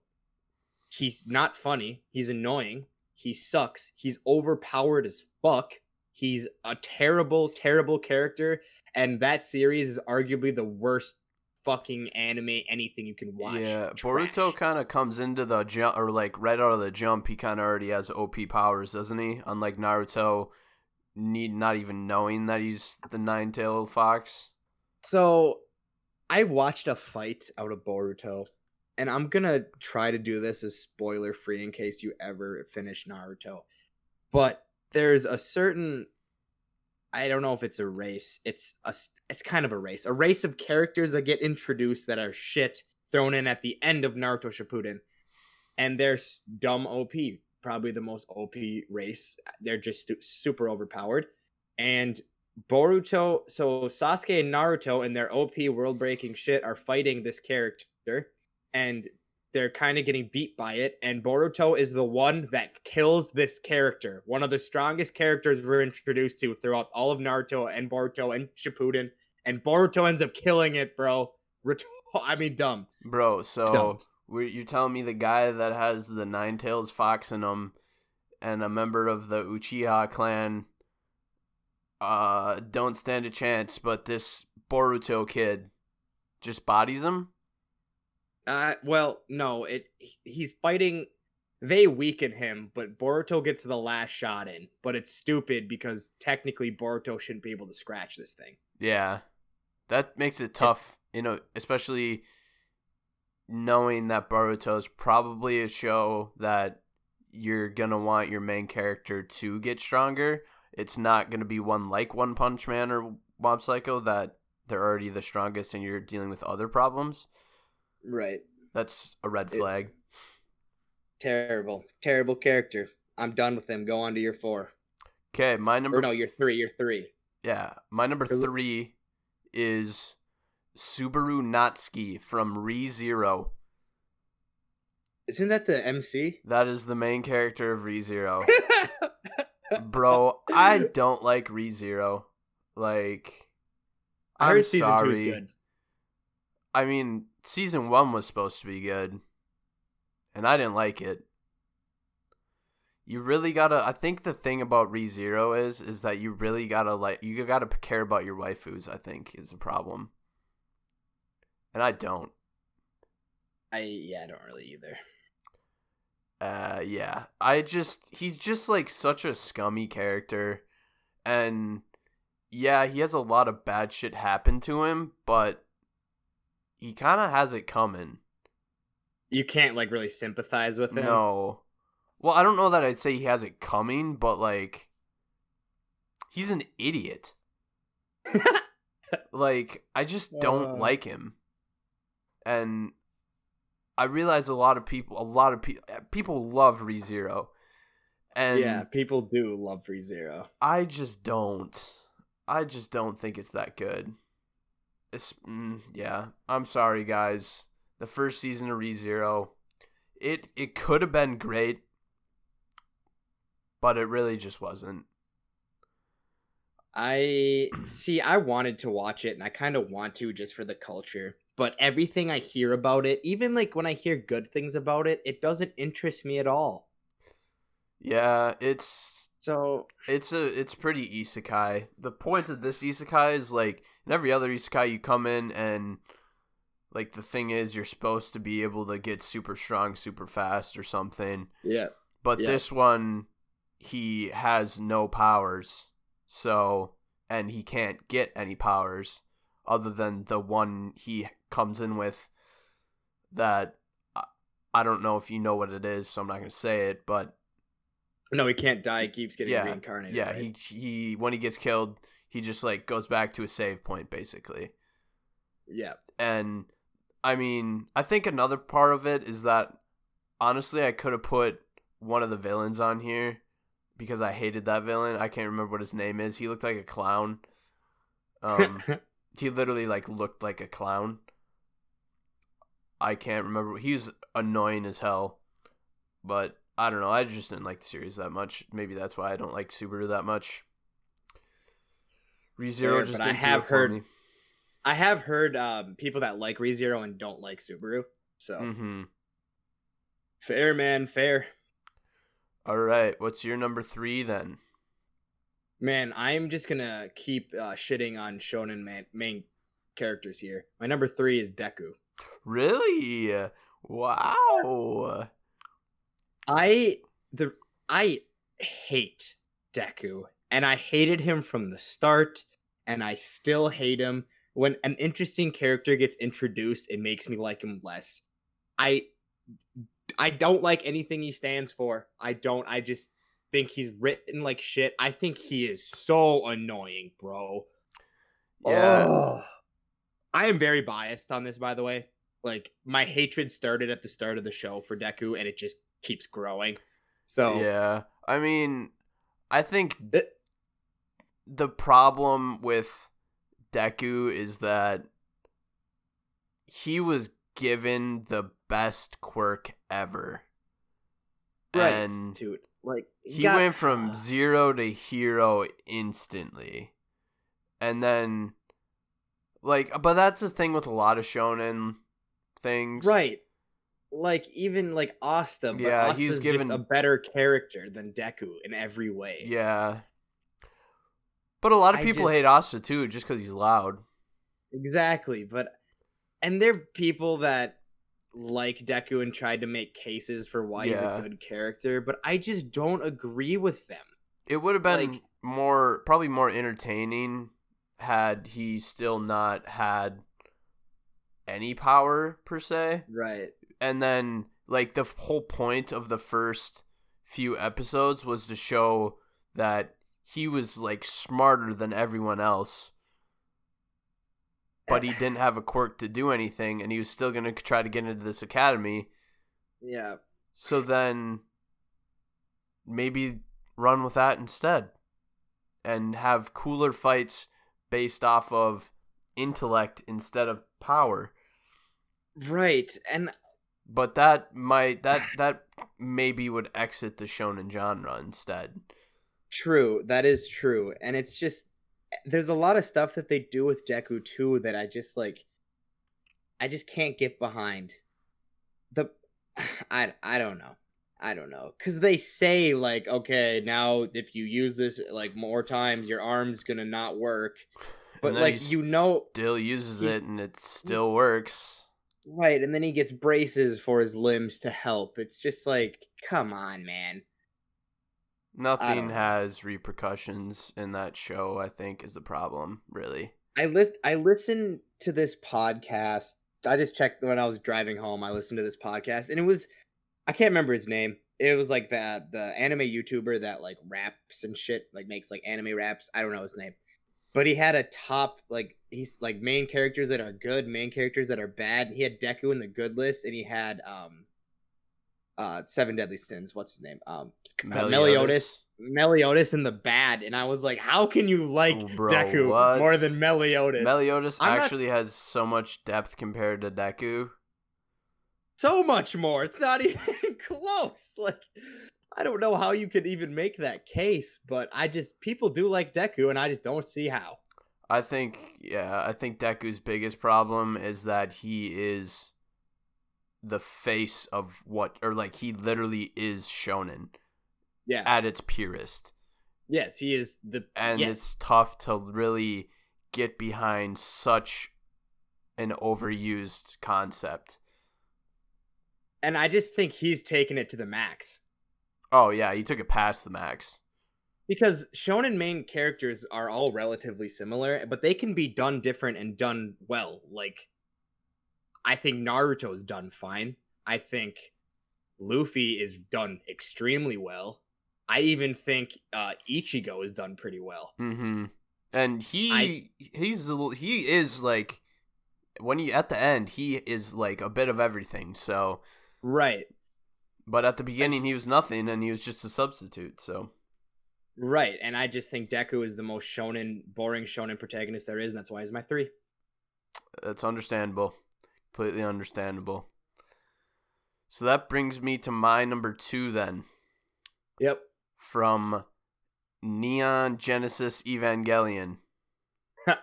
He's not funny. He's annoying. He sucks. He's overpowered as fuck. He's a terrible, terrible character. And that series is arguably the worst fucking anime anything you can watch. Yeah, Trash. Boruto kind of comes into the jump, or like right out of the jump, he kind of already has OP powers, doesn't he? Unlike Naruto, need not even knowing that he's the nine-tailed fox. So I watched a fight out of Boruto, and I'm gonna try to do this as spoiler free in case you ever finish Naruto. But there's a certain I don't know if it's a race. It's a it's kind of a race. A race of characters that get introduced that are shit thrown in at the end of Naruto Shippuden. And they're dumb OP, probably the most OP race. They're just stu- super overpowered. And Boruto, so Sasuke and Naruto and their OP world breaking shit are fighting this character and they're kind of getting beat by it. And Boruto is the one that kills this character, one of the strongest characters we're introduced to throughout all of Naruto and Boruto and Shippuden. And Boruto ends up killing it, bro. Ret- (laughs) I mean, dumb. Bro, so Dumb. You're telling me the guy that has the nine-tails fox in him, and a member of the Uchiha clan, uh, don't stand a chance, but this Boruto kid just bodies him. Uh, well, no, it he's fighting. They weaken him, but Boruto gets the last shot in. But it's stupid because technically Boruto shouldn't be able to scratch this thing. Yeah, that makes it tough. You know, especially knowing that Boruto is probably a show that you're gonna want your main character to get stronger. It's not gonna be one like One Punch Man or Mob Psycho that they're already the strongest and you're dealing with other problems. Right. That's a red It- flag. Terrible, terrible character. I'm done with him. Go on to your four. Okay, my number. Or no, you're three. You're three. Yeah, my number three is Subaru Natsuki from Re Zero. Isn't that the MC? That is the main character of Re Zero. (laughs) Bro, I don't like Re Zero. Like, I I'm heard season two sorry. is good. I mean, season one was supposed to be good, and I didn't like it. You really gotta. I think the thing about Re Zero is, is that you really gotta like, you gotta care about your waifus. I think is the problem, and I don't. I yeah, I don't really either. Uh, yeah. I just he's just like such a scummy character, and yeah, he has a lot of bad shit happen to him, but he kind of has it coming. You can't like really sympathize with him. No, well, I don't know that I'd say he has it coming, but like, he's an idiot. (laughs) Like, I just don't Uh. like him, and I realize a lot of people, a lot of people, people love ReZero, and yeah, people do love ReZero. I just don't. I just don't think it's that good. It's mm, yeah. I'm sorry, guys. The first season of ReZero, it it could have been great, but it really just wasn't. I see. I wanted to watch it, and I kind of want to just for the culture. But everything I hear about it, even like when I hear good things about it, it doesn't interest me at all. Yeah, it's So it's a it's pretty isekai. The point of this isekai is like in every other isekai you come in and like the thing is you're supposed to be able to get super strong super fast or something. yeah, But Yeah. this one, he has no powers. So, and he can't get any powers other than the one he comes in with that I, don't know if you know what it is, so I'm not gonna say it, but No, he can't die. He keeps getting Yeah, reincarnated. yeah, right? he he when he gets killed, he just like goes back to a save point basically. yeah. And I mean, I think another part of it is that honestly, I could have put one of the villains on here because I hated that villain. I can't remember what his name is. He looked like a clown. (laughs) Um, he literally like looked like a clown. I can't remember. He was annoying as hell, but I don't know. I just didn't like the series that much. Maybe that's why I don't like Subaru that much. ReZero Fair, just but I have heard-. I have heard um, people that like ReZero and don't like Subaru. So Mm-hmm. fair, man, fair. All right, what's your number three then? Man, I'm just gonna keep uh, shitting on shonen man- main characters here. My number three is Deku. Really? Wow. I the I hate Deku, and I hated him from the start, and I still hate him. When an interesting character gets introduced, it makes me like him less. I I don't like anything he stands for. I don't. I just think he's written like shit. I think he is so annoying, bro. Yeah. I am very biased on this, by the way. Like my hatred started at the start of the show for Deku, and it just keeps growing. So Yeah. I mean, I think It- the problem with Deku is that he was given the best quirk ever. right, And dude. Like he got- went from (sighs) zero to hero instantly. And then like but that's the thing with a lot of shonen things. right. Like even like Asta, but Yeah, Asta's he's given- just a better character than Deku in every way. Yeah. But a lot of I people just- hate Asta too just cuz he's loud. Exactly, but and there are people that like Deku and tried to make cases for why Yeah. he's a good character, but I just don't agree with them. It would have been Like- more probably more entertaining had he still not had any power per se. Right. And then like the whole point of the first few episodes was to show that he was like smarter than everyone else. But he didn't have a quirk to do anything and he was still going to try to get into this academy. Yeah. So then maybe run with that instead and have cooler fights based off of intellect instead of power. Right. And But that might that that maybe would exit the shonen genre instead. True, that is true. And it's just there's a lot of stuff that they do with Deku too that I just like I just can't get behind. The (sighs) I I don't know. I don't know. Cuz they say like okay, now if you use this like more times your arm's going to not work. (sighs) But like you know still uses it and it still works. Right and then he gets braces for his limbs to help. It's just like come on, man. Nothing has repercussions in that show, I think, is the problem, really. I list I listened to this podcast. I just checked when I was driving home. I listened to this podcast, and it was I can't remember his name. It was like the the anime YouTuber that like raps and shit, like makes like anime raps. I don't know his name, but he had a top like he's like main characters that are good, main characters that are bad. He had Deku in the good list, and he had um uh Seven Deadly Sins. What's his name? Um Meliodas. Meliodas in the bad, and I was like, how can you like Oh, bro, Deku what? more than Meliodas? Meliodas I'm not- actually has so much depth compared to Deku. so much more. It's not (laughs) even close. Like I don't know how you could even make that case, but I just people do like Deku and I just don't see how. I think, yeah, I think Deku's biggest problem is that he is the face of what, or like he literally is shonen Yeah. at its purest. yes, he is the And yes. it's tough to really get behind such an overused concept. and I just think he's taken it to the max. Oh, yeah, he took it past the max. Because shonen main characters are all relatively similar, but they can be done different and done well. Like I think Naruto's done fine. I think Luffy is done extremely well. I even think uh, Ichigo is done pretty well. Mm-hmm. And he I- he's a little- he is like when he at the end he is like a bit of everything. So, Right, but at the beginning That's- he was nothing and he was just a substitute. So right. And I just think Deku is the most shonen, boring shonen protagonist there is, and that's why he's my three. That's understandable. Completely understandable. So that brings me to my number two then. Yep. From Neon Genesis Evangelion. (laughs)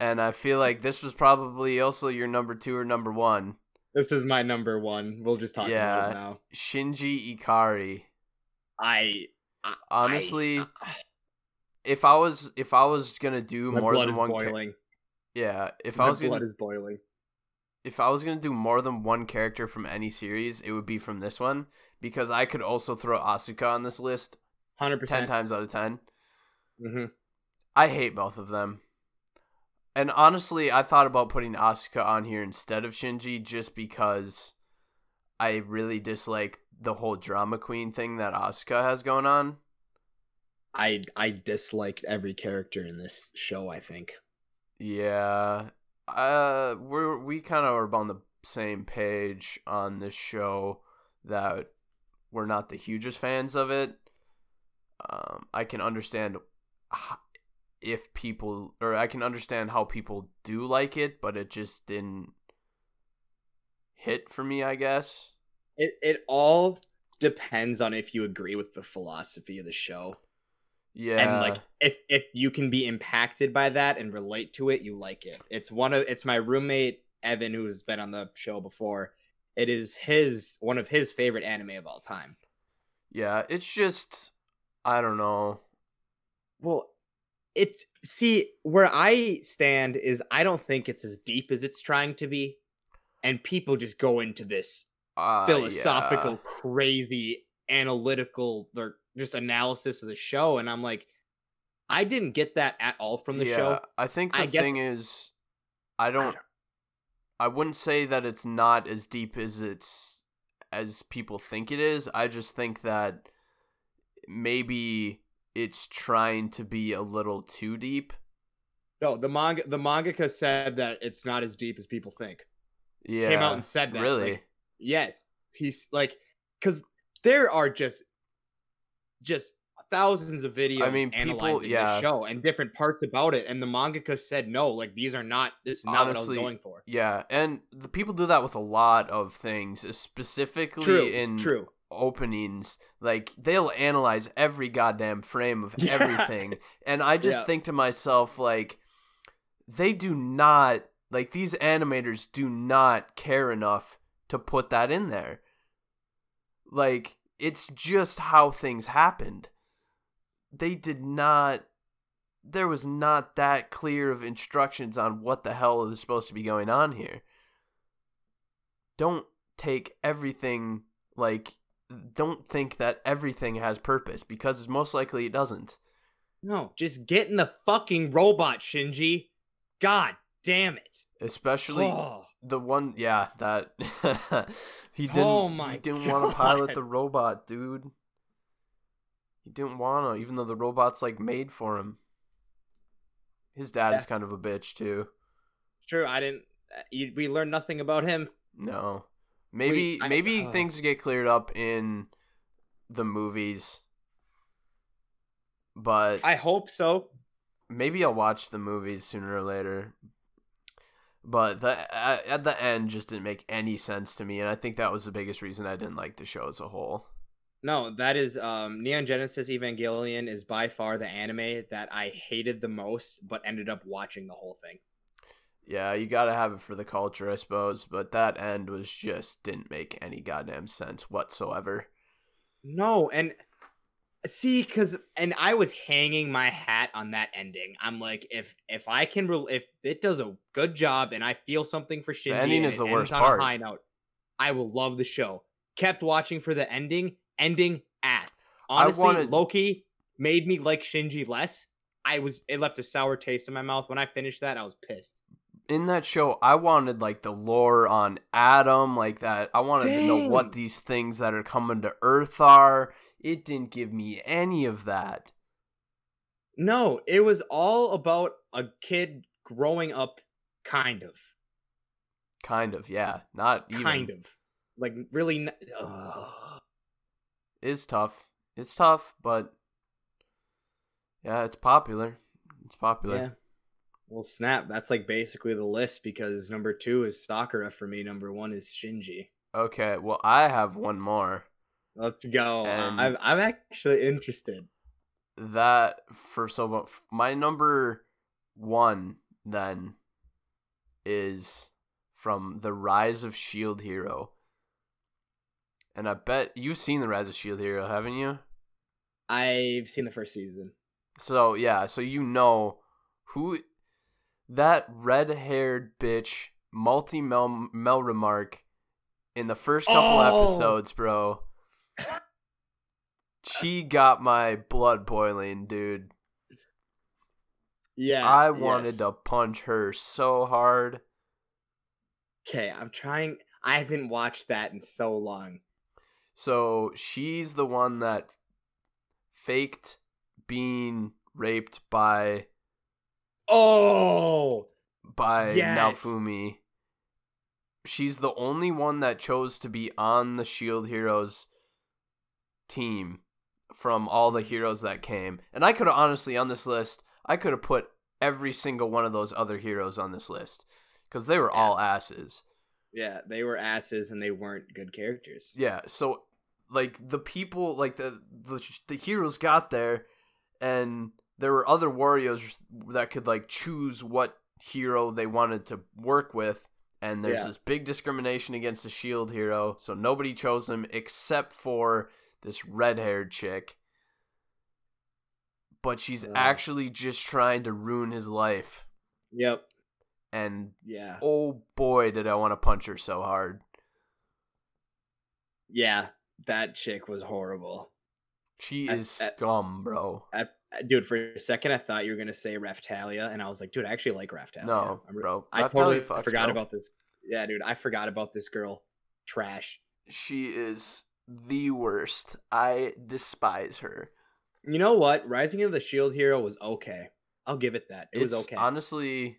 And I feel like this was probably also your number two or number one. This is my number one. We'll just talk about it now. Shinji Ikari. I I- Honestly, I- if I was if I was gonna do more than one boiling. yeah, if my I was blood gonna is boiling. if I was gonna do more than one character from any series, it would be from this one because I could also throw Asuka on this list Hundred percent. ten times out of 10 Mm-hmm. I hate both of them, and honestly, I thought about putting Asuka on here instead of Shinji just because I really dislike the whole drama queen thing that Asuka has going on. I I disliked every character in this show. I think. Yeah. Uh we're we kind of are on the same page on this show that we're not the hugest fans of it. Um I can understand if people or I can understand how people do like it, but it just didn't hit for me, I guess. It it all depends on if you agree with the philosophy of the show. Yeah. and like if if you can be impacted by that and relate to it you like it it's one of it's my roommate evan who's been on the show before it is his one of his favorite anime of all time yeah, it's just I don't know. well it see where i stand is i don't think it's as deep as it's trying to be and people just go into this Uh, philosophical yeah. crazy analytical or just analysis of the show and i'm like i didn't get that at all from the yeah, show I think the I guess- thing is, I don't, don't- I wouldn't say that it's not as deep as it's as people think it is. I just think that maybe it's trying to be a little too deep. No, the manga the mangaka said that it's not as deep as people think. Yeah, Came out and said that. really. like, yes, he's like, because there are just, just thousands of videos. I mean, people- analyzing yeah. this show and different parts about it, and the mangaka said no, like these are not. This is not what I was going for. yeah, and the people do that with a lot of things, specifically True, in true. Openings like they'll analyze every goddamn frame of (laughs) Yeah. everything and i just Yeah. think to myself like they do not like these animators do not care enough to put that in there like it's just how things happened they did not there was not that clear of instructions on what the hell is supposed to be going on here don't take everything like don't think that everything has purpose because most likely it doesn't. No, just get in the fucking robot, Shinji. God damn it. Especially Oh, the one yeah, that (laughs) he didn't Oh my he didn't (laughs) want to pilot the robot, dude. He didn't want to even though the robot's like made for him. His dad is kind of a bitch too. true. I didn't. uh, You, we learned nothing about him. No. Maybe I- maybe uh. things get cleared up in the movies. But I hope so. maybe I'll watch the movies sooner or later. But the at, at the end just didn't make any sense to me, and I think that was the biggest reason I didn't like the show as a whole. No, that is um Neon Genesis Evangelion is by far the anime that I hated the most, but ended up watching the whole thing. Yeah, you gotta have it for the culture, I suppose. But that end was just didn't make any goddamn sense whatsoever. No, and see, cause and I was hanging my hat on that ending. I'm like, if if I can, re- if it does a good job, and I feel something for Shinji, ending is the worst on part. A high note, I will love the show. Kept watching for the ending. Ending ass. I Honestly, wanted- Loki made me like Shinji less. I was it left a sour taste in my mouth when I finished that. I was pissed. In that show, I wanted like the lore on Adam, like that. I wanted to know what these things that are coming to Earth are. It didn't give me any of that. No, it was all about a kid growing up, kind of, Kind of, yeah. Not even. kind of, like really. It's tough. It's tough, but yeah, it's popular. It's popular. Yeah. Well, snap. That's like basically the list because number two is Sakura for me. Number one is Shinji. Okay, well, I have one more. Let's go. And- I'm I'm actually interested. That for so my number one then is from the Rise of Shield Hero. And I bet you've seen the Rise of Shield Hero, haven't you? I've seen the first season. So yeah, so you know who that red-haired bitch, Malty Mel Melromarc in the first couple Oh! episodes, bro. (laughs) She got my blood boiling, dude. Yeah. I wanted yes. to punch her so hard. Okay, I'm trying. I haven't watched that in so long. So she's the one that faked being raped by Oh, by Yes. Naofumi. She's the only one that chose to be on the Shield Heroes team from all the heroes that came. And I could have honestly on this list, I could have put every single one of those other heroes on this list cuz they were Yeah. all asses. yeah. They were asses and they weren't good characters. Yeah, so like the people like the the, the heroes got there and there were other warriors that could like choose what hero they wanted to work with and there's Yeah. this big discrimination against the shield hero so nobody chose him except for this red-haired chick but she's Ugh. actually just trying to ruin his life Yep. and Yeah. oh boy did i want to punch her so hard Yeah. That chick was horrible. She is scum bro dude, for a second, I thought you were gonna say Raphtalia, and I was like, dude, I actually like Raphtalia. no I'm bro I totally fucks, forgot bro. about this. Yeah, dude, I forgot about this girl. Trash. she is the worst. I despise her. You know what? Rising of the Shield Hero was okay. I'll give it that. It was okay. Honestly,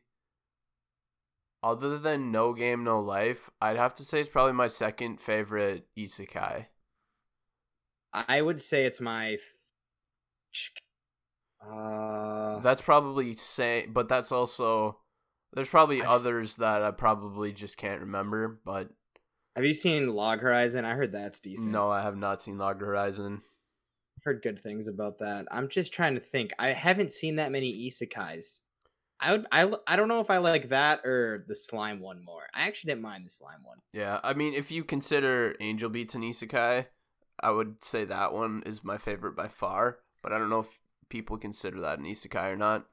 other than No Game No Life, I'd have to say it's probably my second favorite isekai. I would say it's my. Uh, That's probably say, but that's also there's probably I've others that I probably just can't remember. But have you seen Log Horizon? I heard that's decent. no, I have not seen Log Horizon. I've heard good things about that. I'm just trying to think. I haven't seen that many isekais. I would. I. I don't know if I like that or the slime one more. I actually didn't mind the slime one. Yeah, I mean, if you consider Angel Beats an isekai, I would say that one is my favorite by far. But I don't know if people consider that an isekai or not.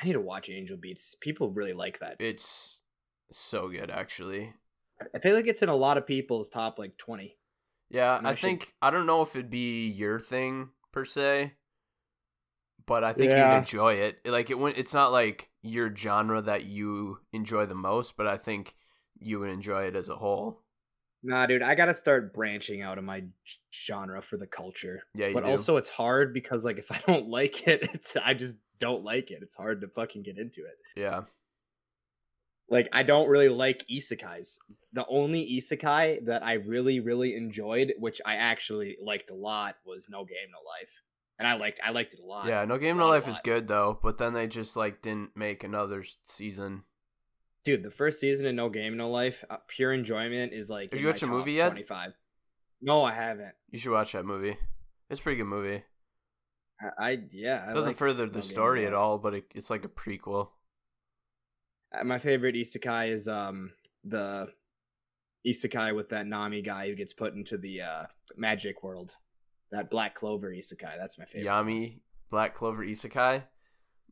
I need to watch Angel Beats. People really like that. It's so good, actually. I feel like it's in a lot of people's top like twenty. Yeah, And I I should- think I don't know if it'd be your thing per se, but I think Yeah. you'd enjoy it. Like it, wouldn't- it's not like your genre that you enjoy the most, but I think you would enjoy it as a whole. Nah, dude, I gotta start branching out of my genre for the culture. Yeah, you but do. also, it's hard because like if I (laughs) don't like it, it's I just don't like it. It's hard to fucking get into it. yeah, Like I don't really like isekais. The only isekai that I really really enjoyed, which I actually liked a lot, was No Game No Life, and I liked I liked it a lot. yeah. No Game No Life is good though, but then they just like didn't make another season. Dude. The first season of No Game No Life, uh, pure enjoyment is like. Have you watched top movie yet? Twenty-five. No, I haven't. You should watch that movie. It's a pretty good movie. I, I yeah. It doesn't like further the No story at all, but it, it's like a prequel. Uh, My favorite isekai is um the isekai with that Yami guy who gets put into the uh magic world. That Black Clover isekai. That's my favorite. Yami Black Clover Isekai,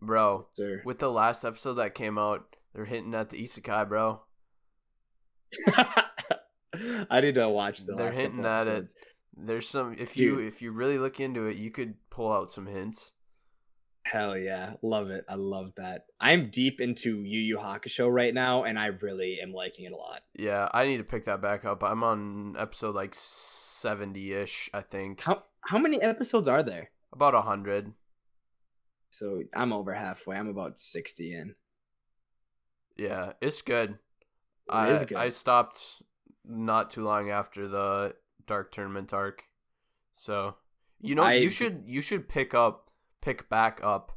bro. Sir. With the last episode that came out, they're hinting at the Isekai, bro. (laughs) I need to watch the They're hinting at it. There's some if you if you really look into it, you could pull out some hints. Hell yeah, love it. I love that. I'm deep into Yu Yu Hakusho right now, and I really am liking it a lot. Yeah, I need to pick that back up. I'm on episode like seventy ish, I think. How how many episodes are there? About a hundred. So I'm over halfway. I'm about sixty in. Yeah, it's good. It I is good. I stopped not too long after the Dark Tournament arc. So, you know, I- you should you should pick up pick back up.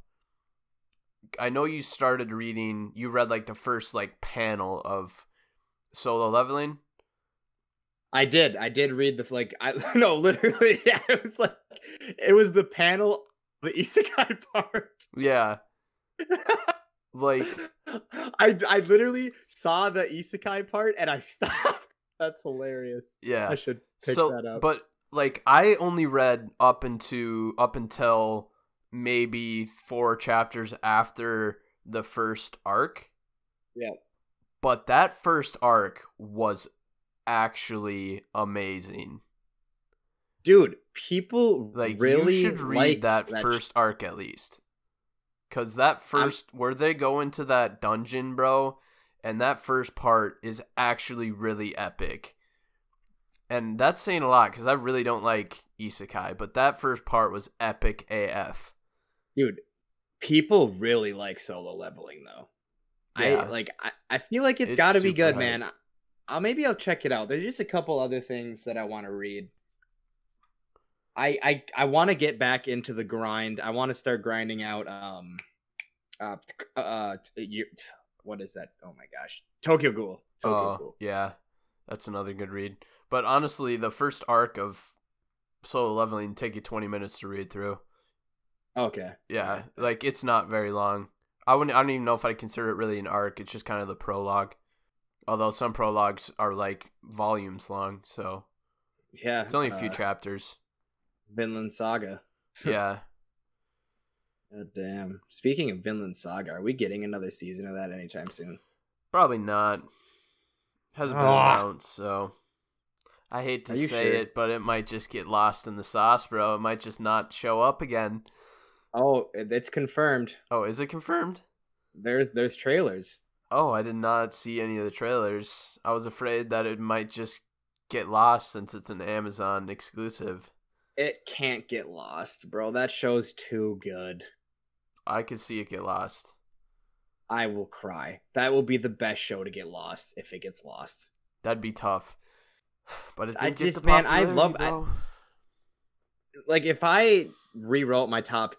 I know you started reading, you read like the first like panel of solo leveling. I did. I did read the like. I (laughs) no, literally. (laughs) Yeah, it was like it was the panel, the isekai (laughs) part. Yeah. Like (laughs) I I literally saw the isekai part and I (laughs) stopped. That's hilarious. yeah. I should pick so that up. but like I only read up into up until maybe four chapters after the first arc. Yeah. But that first arc was actually amazing. dude, people Like really you should read that, sh- first arc at least. Cause that 1st where they go into that dungeon, bro, and that first part is actually really epic. And that's saying a lot because I really don't like isekai, but that first part was epic AF. dude. People really like solo leveling though. Yeah. I like. I, I feel like it's It's got to be good, hype. man. I'll maybe I'll check it out. There's just a couple other things that I want to read. I I I want to get back into the grind. I want to start grinding out. Um, uh, uh, t- you, what is that? Oh my gosh, Tokyo Ghoul. Tokyo Oh, Ghoul. yeah, that's another good read. But honestly, the first arc of solo leveling take you 20 minutes to read through. Okay. Yeah, like it's not very long. I wouldn't. I don't even know if I consider it really an arc. It's just kind of the prologue. Although some prologues are like volumes long, so Yeah. it's only a few uh, chapters. Vinland Saga. (laughs) Yeah, God damn. Speaking of Vinland Saga, are we getting another season of that anytime soon? probably not. Hasn't been announced, so I hate to say sure? it, but it might just get lost in the sauce, bro. It might just not show up again. Oh, it's confirmed. Oh, is it confirmed? There's there's trailers. Oh, I did not see any of the trailers. I was afraid that it might just get lost since it's an Amazon exclusive. It can't get lost, bro. That show's too good. I could see it get lost. I will cry. That will be the best show to get lost if it gets lost. That'd be tough. (sighs) But it I just- man, I love- bro. Like if I rewrote my top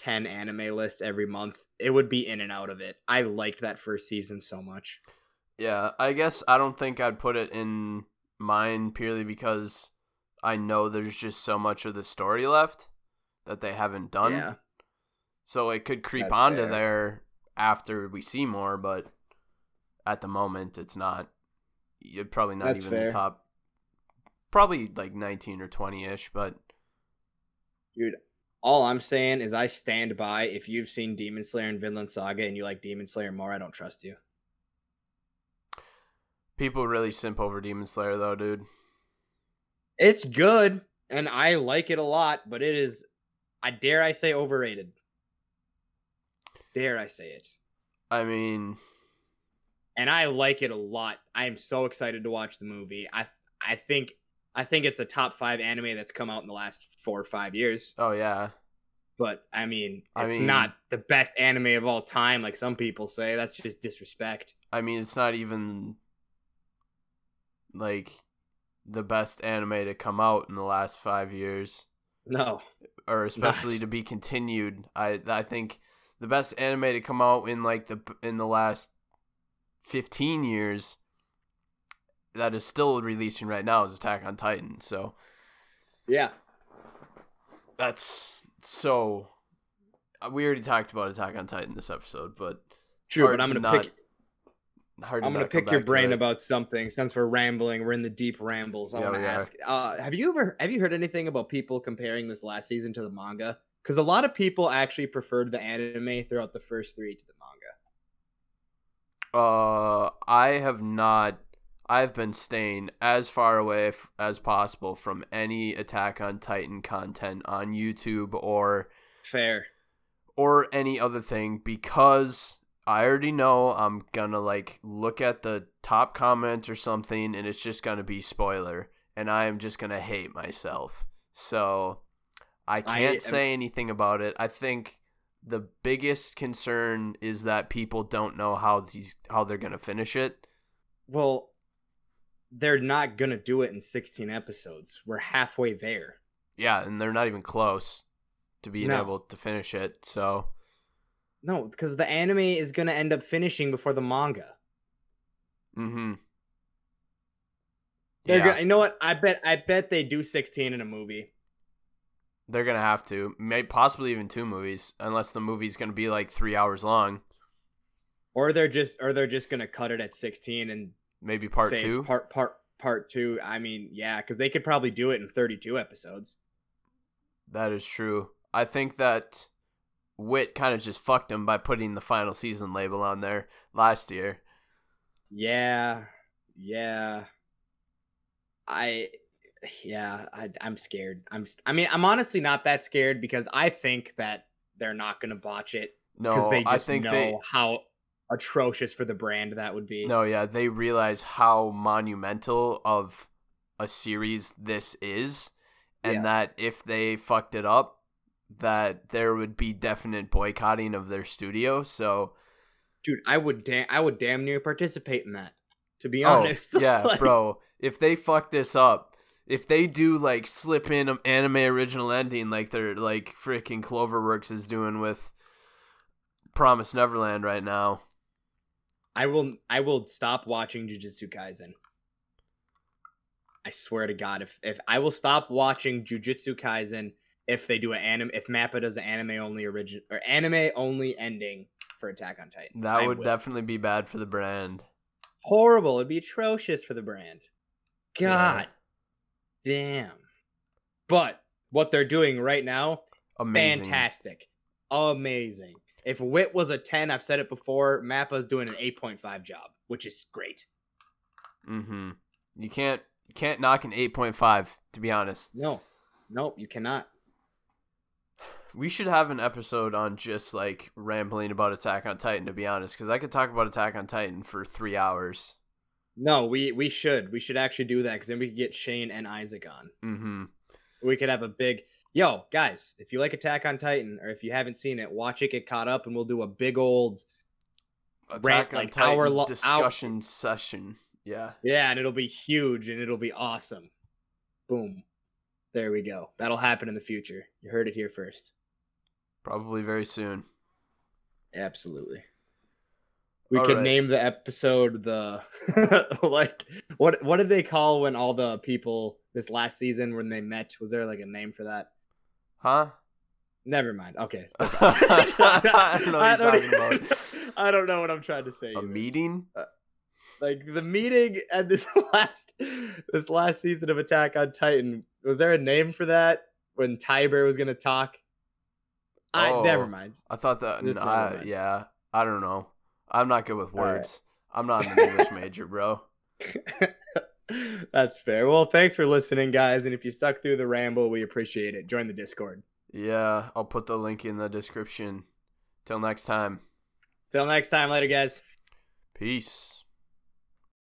10 anime list every month, it would be in and out of it. I liked that first season so much. Yeah, I guess I don't think I'd put it in mine purely because I know there's just so much of the story left that they haven't done. Yeah. So it could creep That's onto fair. there after we see more, but at the moment it's not. You're probably not That's even fair. the top. Probably like 19 or 20 ish, but Dude, all I'm saying is I stand by if you've seen Demon Slayer and Vinland Saga and you like Demon Slayer more, I don't trust you. people really simp over Demon Slayer though, dude. It's good and I like it a lot, but it is I dare I say overrated. Dare I say it. I mean, And I like it a lot. I am so excited to watch the movie. I I think I think it's a top 5 anime that's come out in the last 4 or 5 years. oh yeah. But I mean, it's I mean- not the best anime of all time like some people say. That's just disrespect. I mean, it's not even like the best anime to come out in the last five years, No. or especially to be continued. I I think the best anime to come out in like the in the last fifteen years that is still releasing right now is Attack on Titan. So Yeah. that's so. We already talked about Attack on Titan this episode, but True, but I'm gonna not- pick hard to I'm gonna pick your brain about something. Since we're rambling, we're in the deep rambles. I Yeah, want to ask: uh, Have you ever have you heard anything about people comparing this last season to the manga? Because a lot of people actually preferred the anime throughout the first three to the manga. Uh, I have not. I've been staying as far away f- as possible from any Attack on Titan content on YouTube or Fair. or any other thing because I already know I'm gonna like look at the top comment or something and it's just gonna be spoiler and I am just gonna hate myself. So I can't am- say anything about it. I think the biggest concern is that people don't know how these how they're gonna finish it. Well, they're not gonna do it in 16 episodes. We're halfway there. Yeah, and they're not even close to being No. able to finish it. So No, because the anime is gonna end up finishing before the manga. mm-hmm. They're yeah, gonna, you know what? I bet I bet they do 16 in a movie. they're gonna have to. May possibly even two movies, unless the movie's gonna be like three hours long. Or they're just or they're just gonna cut it at 16 and Maybe part two. part part part two. I mean, yeah, because they could probably do it in 32 episodes. That is true. I think that Wit kind of just fucked him by putting the final season label on there last year. Yeah, yeah. I, yeah, I, I'm scared. I'm. I mean, I'm honestly not that scared because I think that they're not gonna botch it because No, they just I think know they. how atrocious for the brand that would be. No, yeah, they realize how monumental of a series this is, and Yeah. that if they fucked it up, that there would be definite boycotting of their studio. So, dude, I would damn, I would damn near participate in that. To be oh honest, (laughs) yeah, Like, bro, if they fuck this up, if they do like slip in an anime original ending like they're like freaking Cloverworks is doing with Promise Neverland right now, I will, I will stop watching Jujutsu Kaisen. I swear to God, if if I will stop watching Jujutsu Kaisen if they do an anime, if Mappa does an anime only origin or anime only ending for Attack on Titan, that I would will. definitely be bad for the brand. horrible. It'd be atrocious for the brand. Yeah. God damn. But what they're doing right now, Amazing. fantastic. Amazing. If Wit was a 10, I've said it before, Mappa's doing an 8.5 job, which is great. Mm-hmm. You can't you can't knock an eight point five, to be honest. No. Nope, you cannot. We should have an episode on just like rambling about Attack on Titan, to be honest, because I could talk about Attack on Titan for three hours. No, we we should. We should actually do that because then we could get Shane and Isaac on. Mm-hmm. We could have a big yo, guys, if you like Attack on Titan, or if you haven't seen it, watch it get caught up and we'll do a big old Attack Rant, on like, Titan hour lo- hour- discussion session. Yeah. Yeah, and it'll be huge and it'll be awesome. Boom. There we go. That'll happen in the future. You heard it here first. Probably very soon. Absolutely. We All could right. name the episode the (laughs) like what what did they call when all the people this last season when they met? Was there like a name for that? Huh? Never mind. Okay. (laughs) I don't know what you're (laughs) talking even- about. I don't know what I'm trying to say. A either. meeting? Uh, like the meeting at this last this last season of Attack on Titan. Was there a name for that when Tybur was gonna talk? I Oh. never mind. I thought that. N- I- yeah. I don't know. I'm not good with All right. words. I'm not an (laughs) English major, bro. (laughs) That's fair. Well, thanks for listening, guys. And if you stuck through the ramble, we appreciate it. Join the Discord. Yeah, I'll put the link in the description. Till next time. Till next time, later, guys. Peace.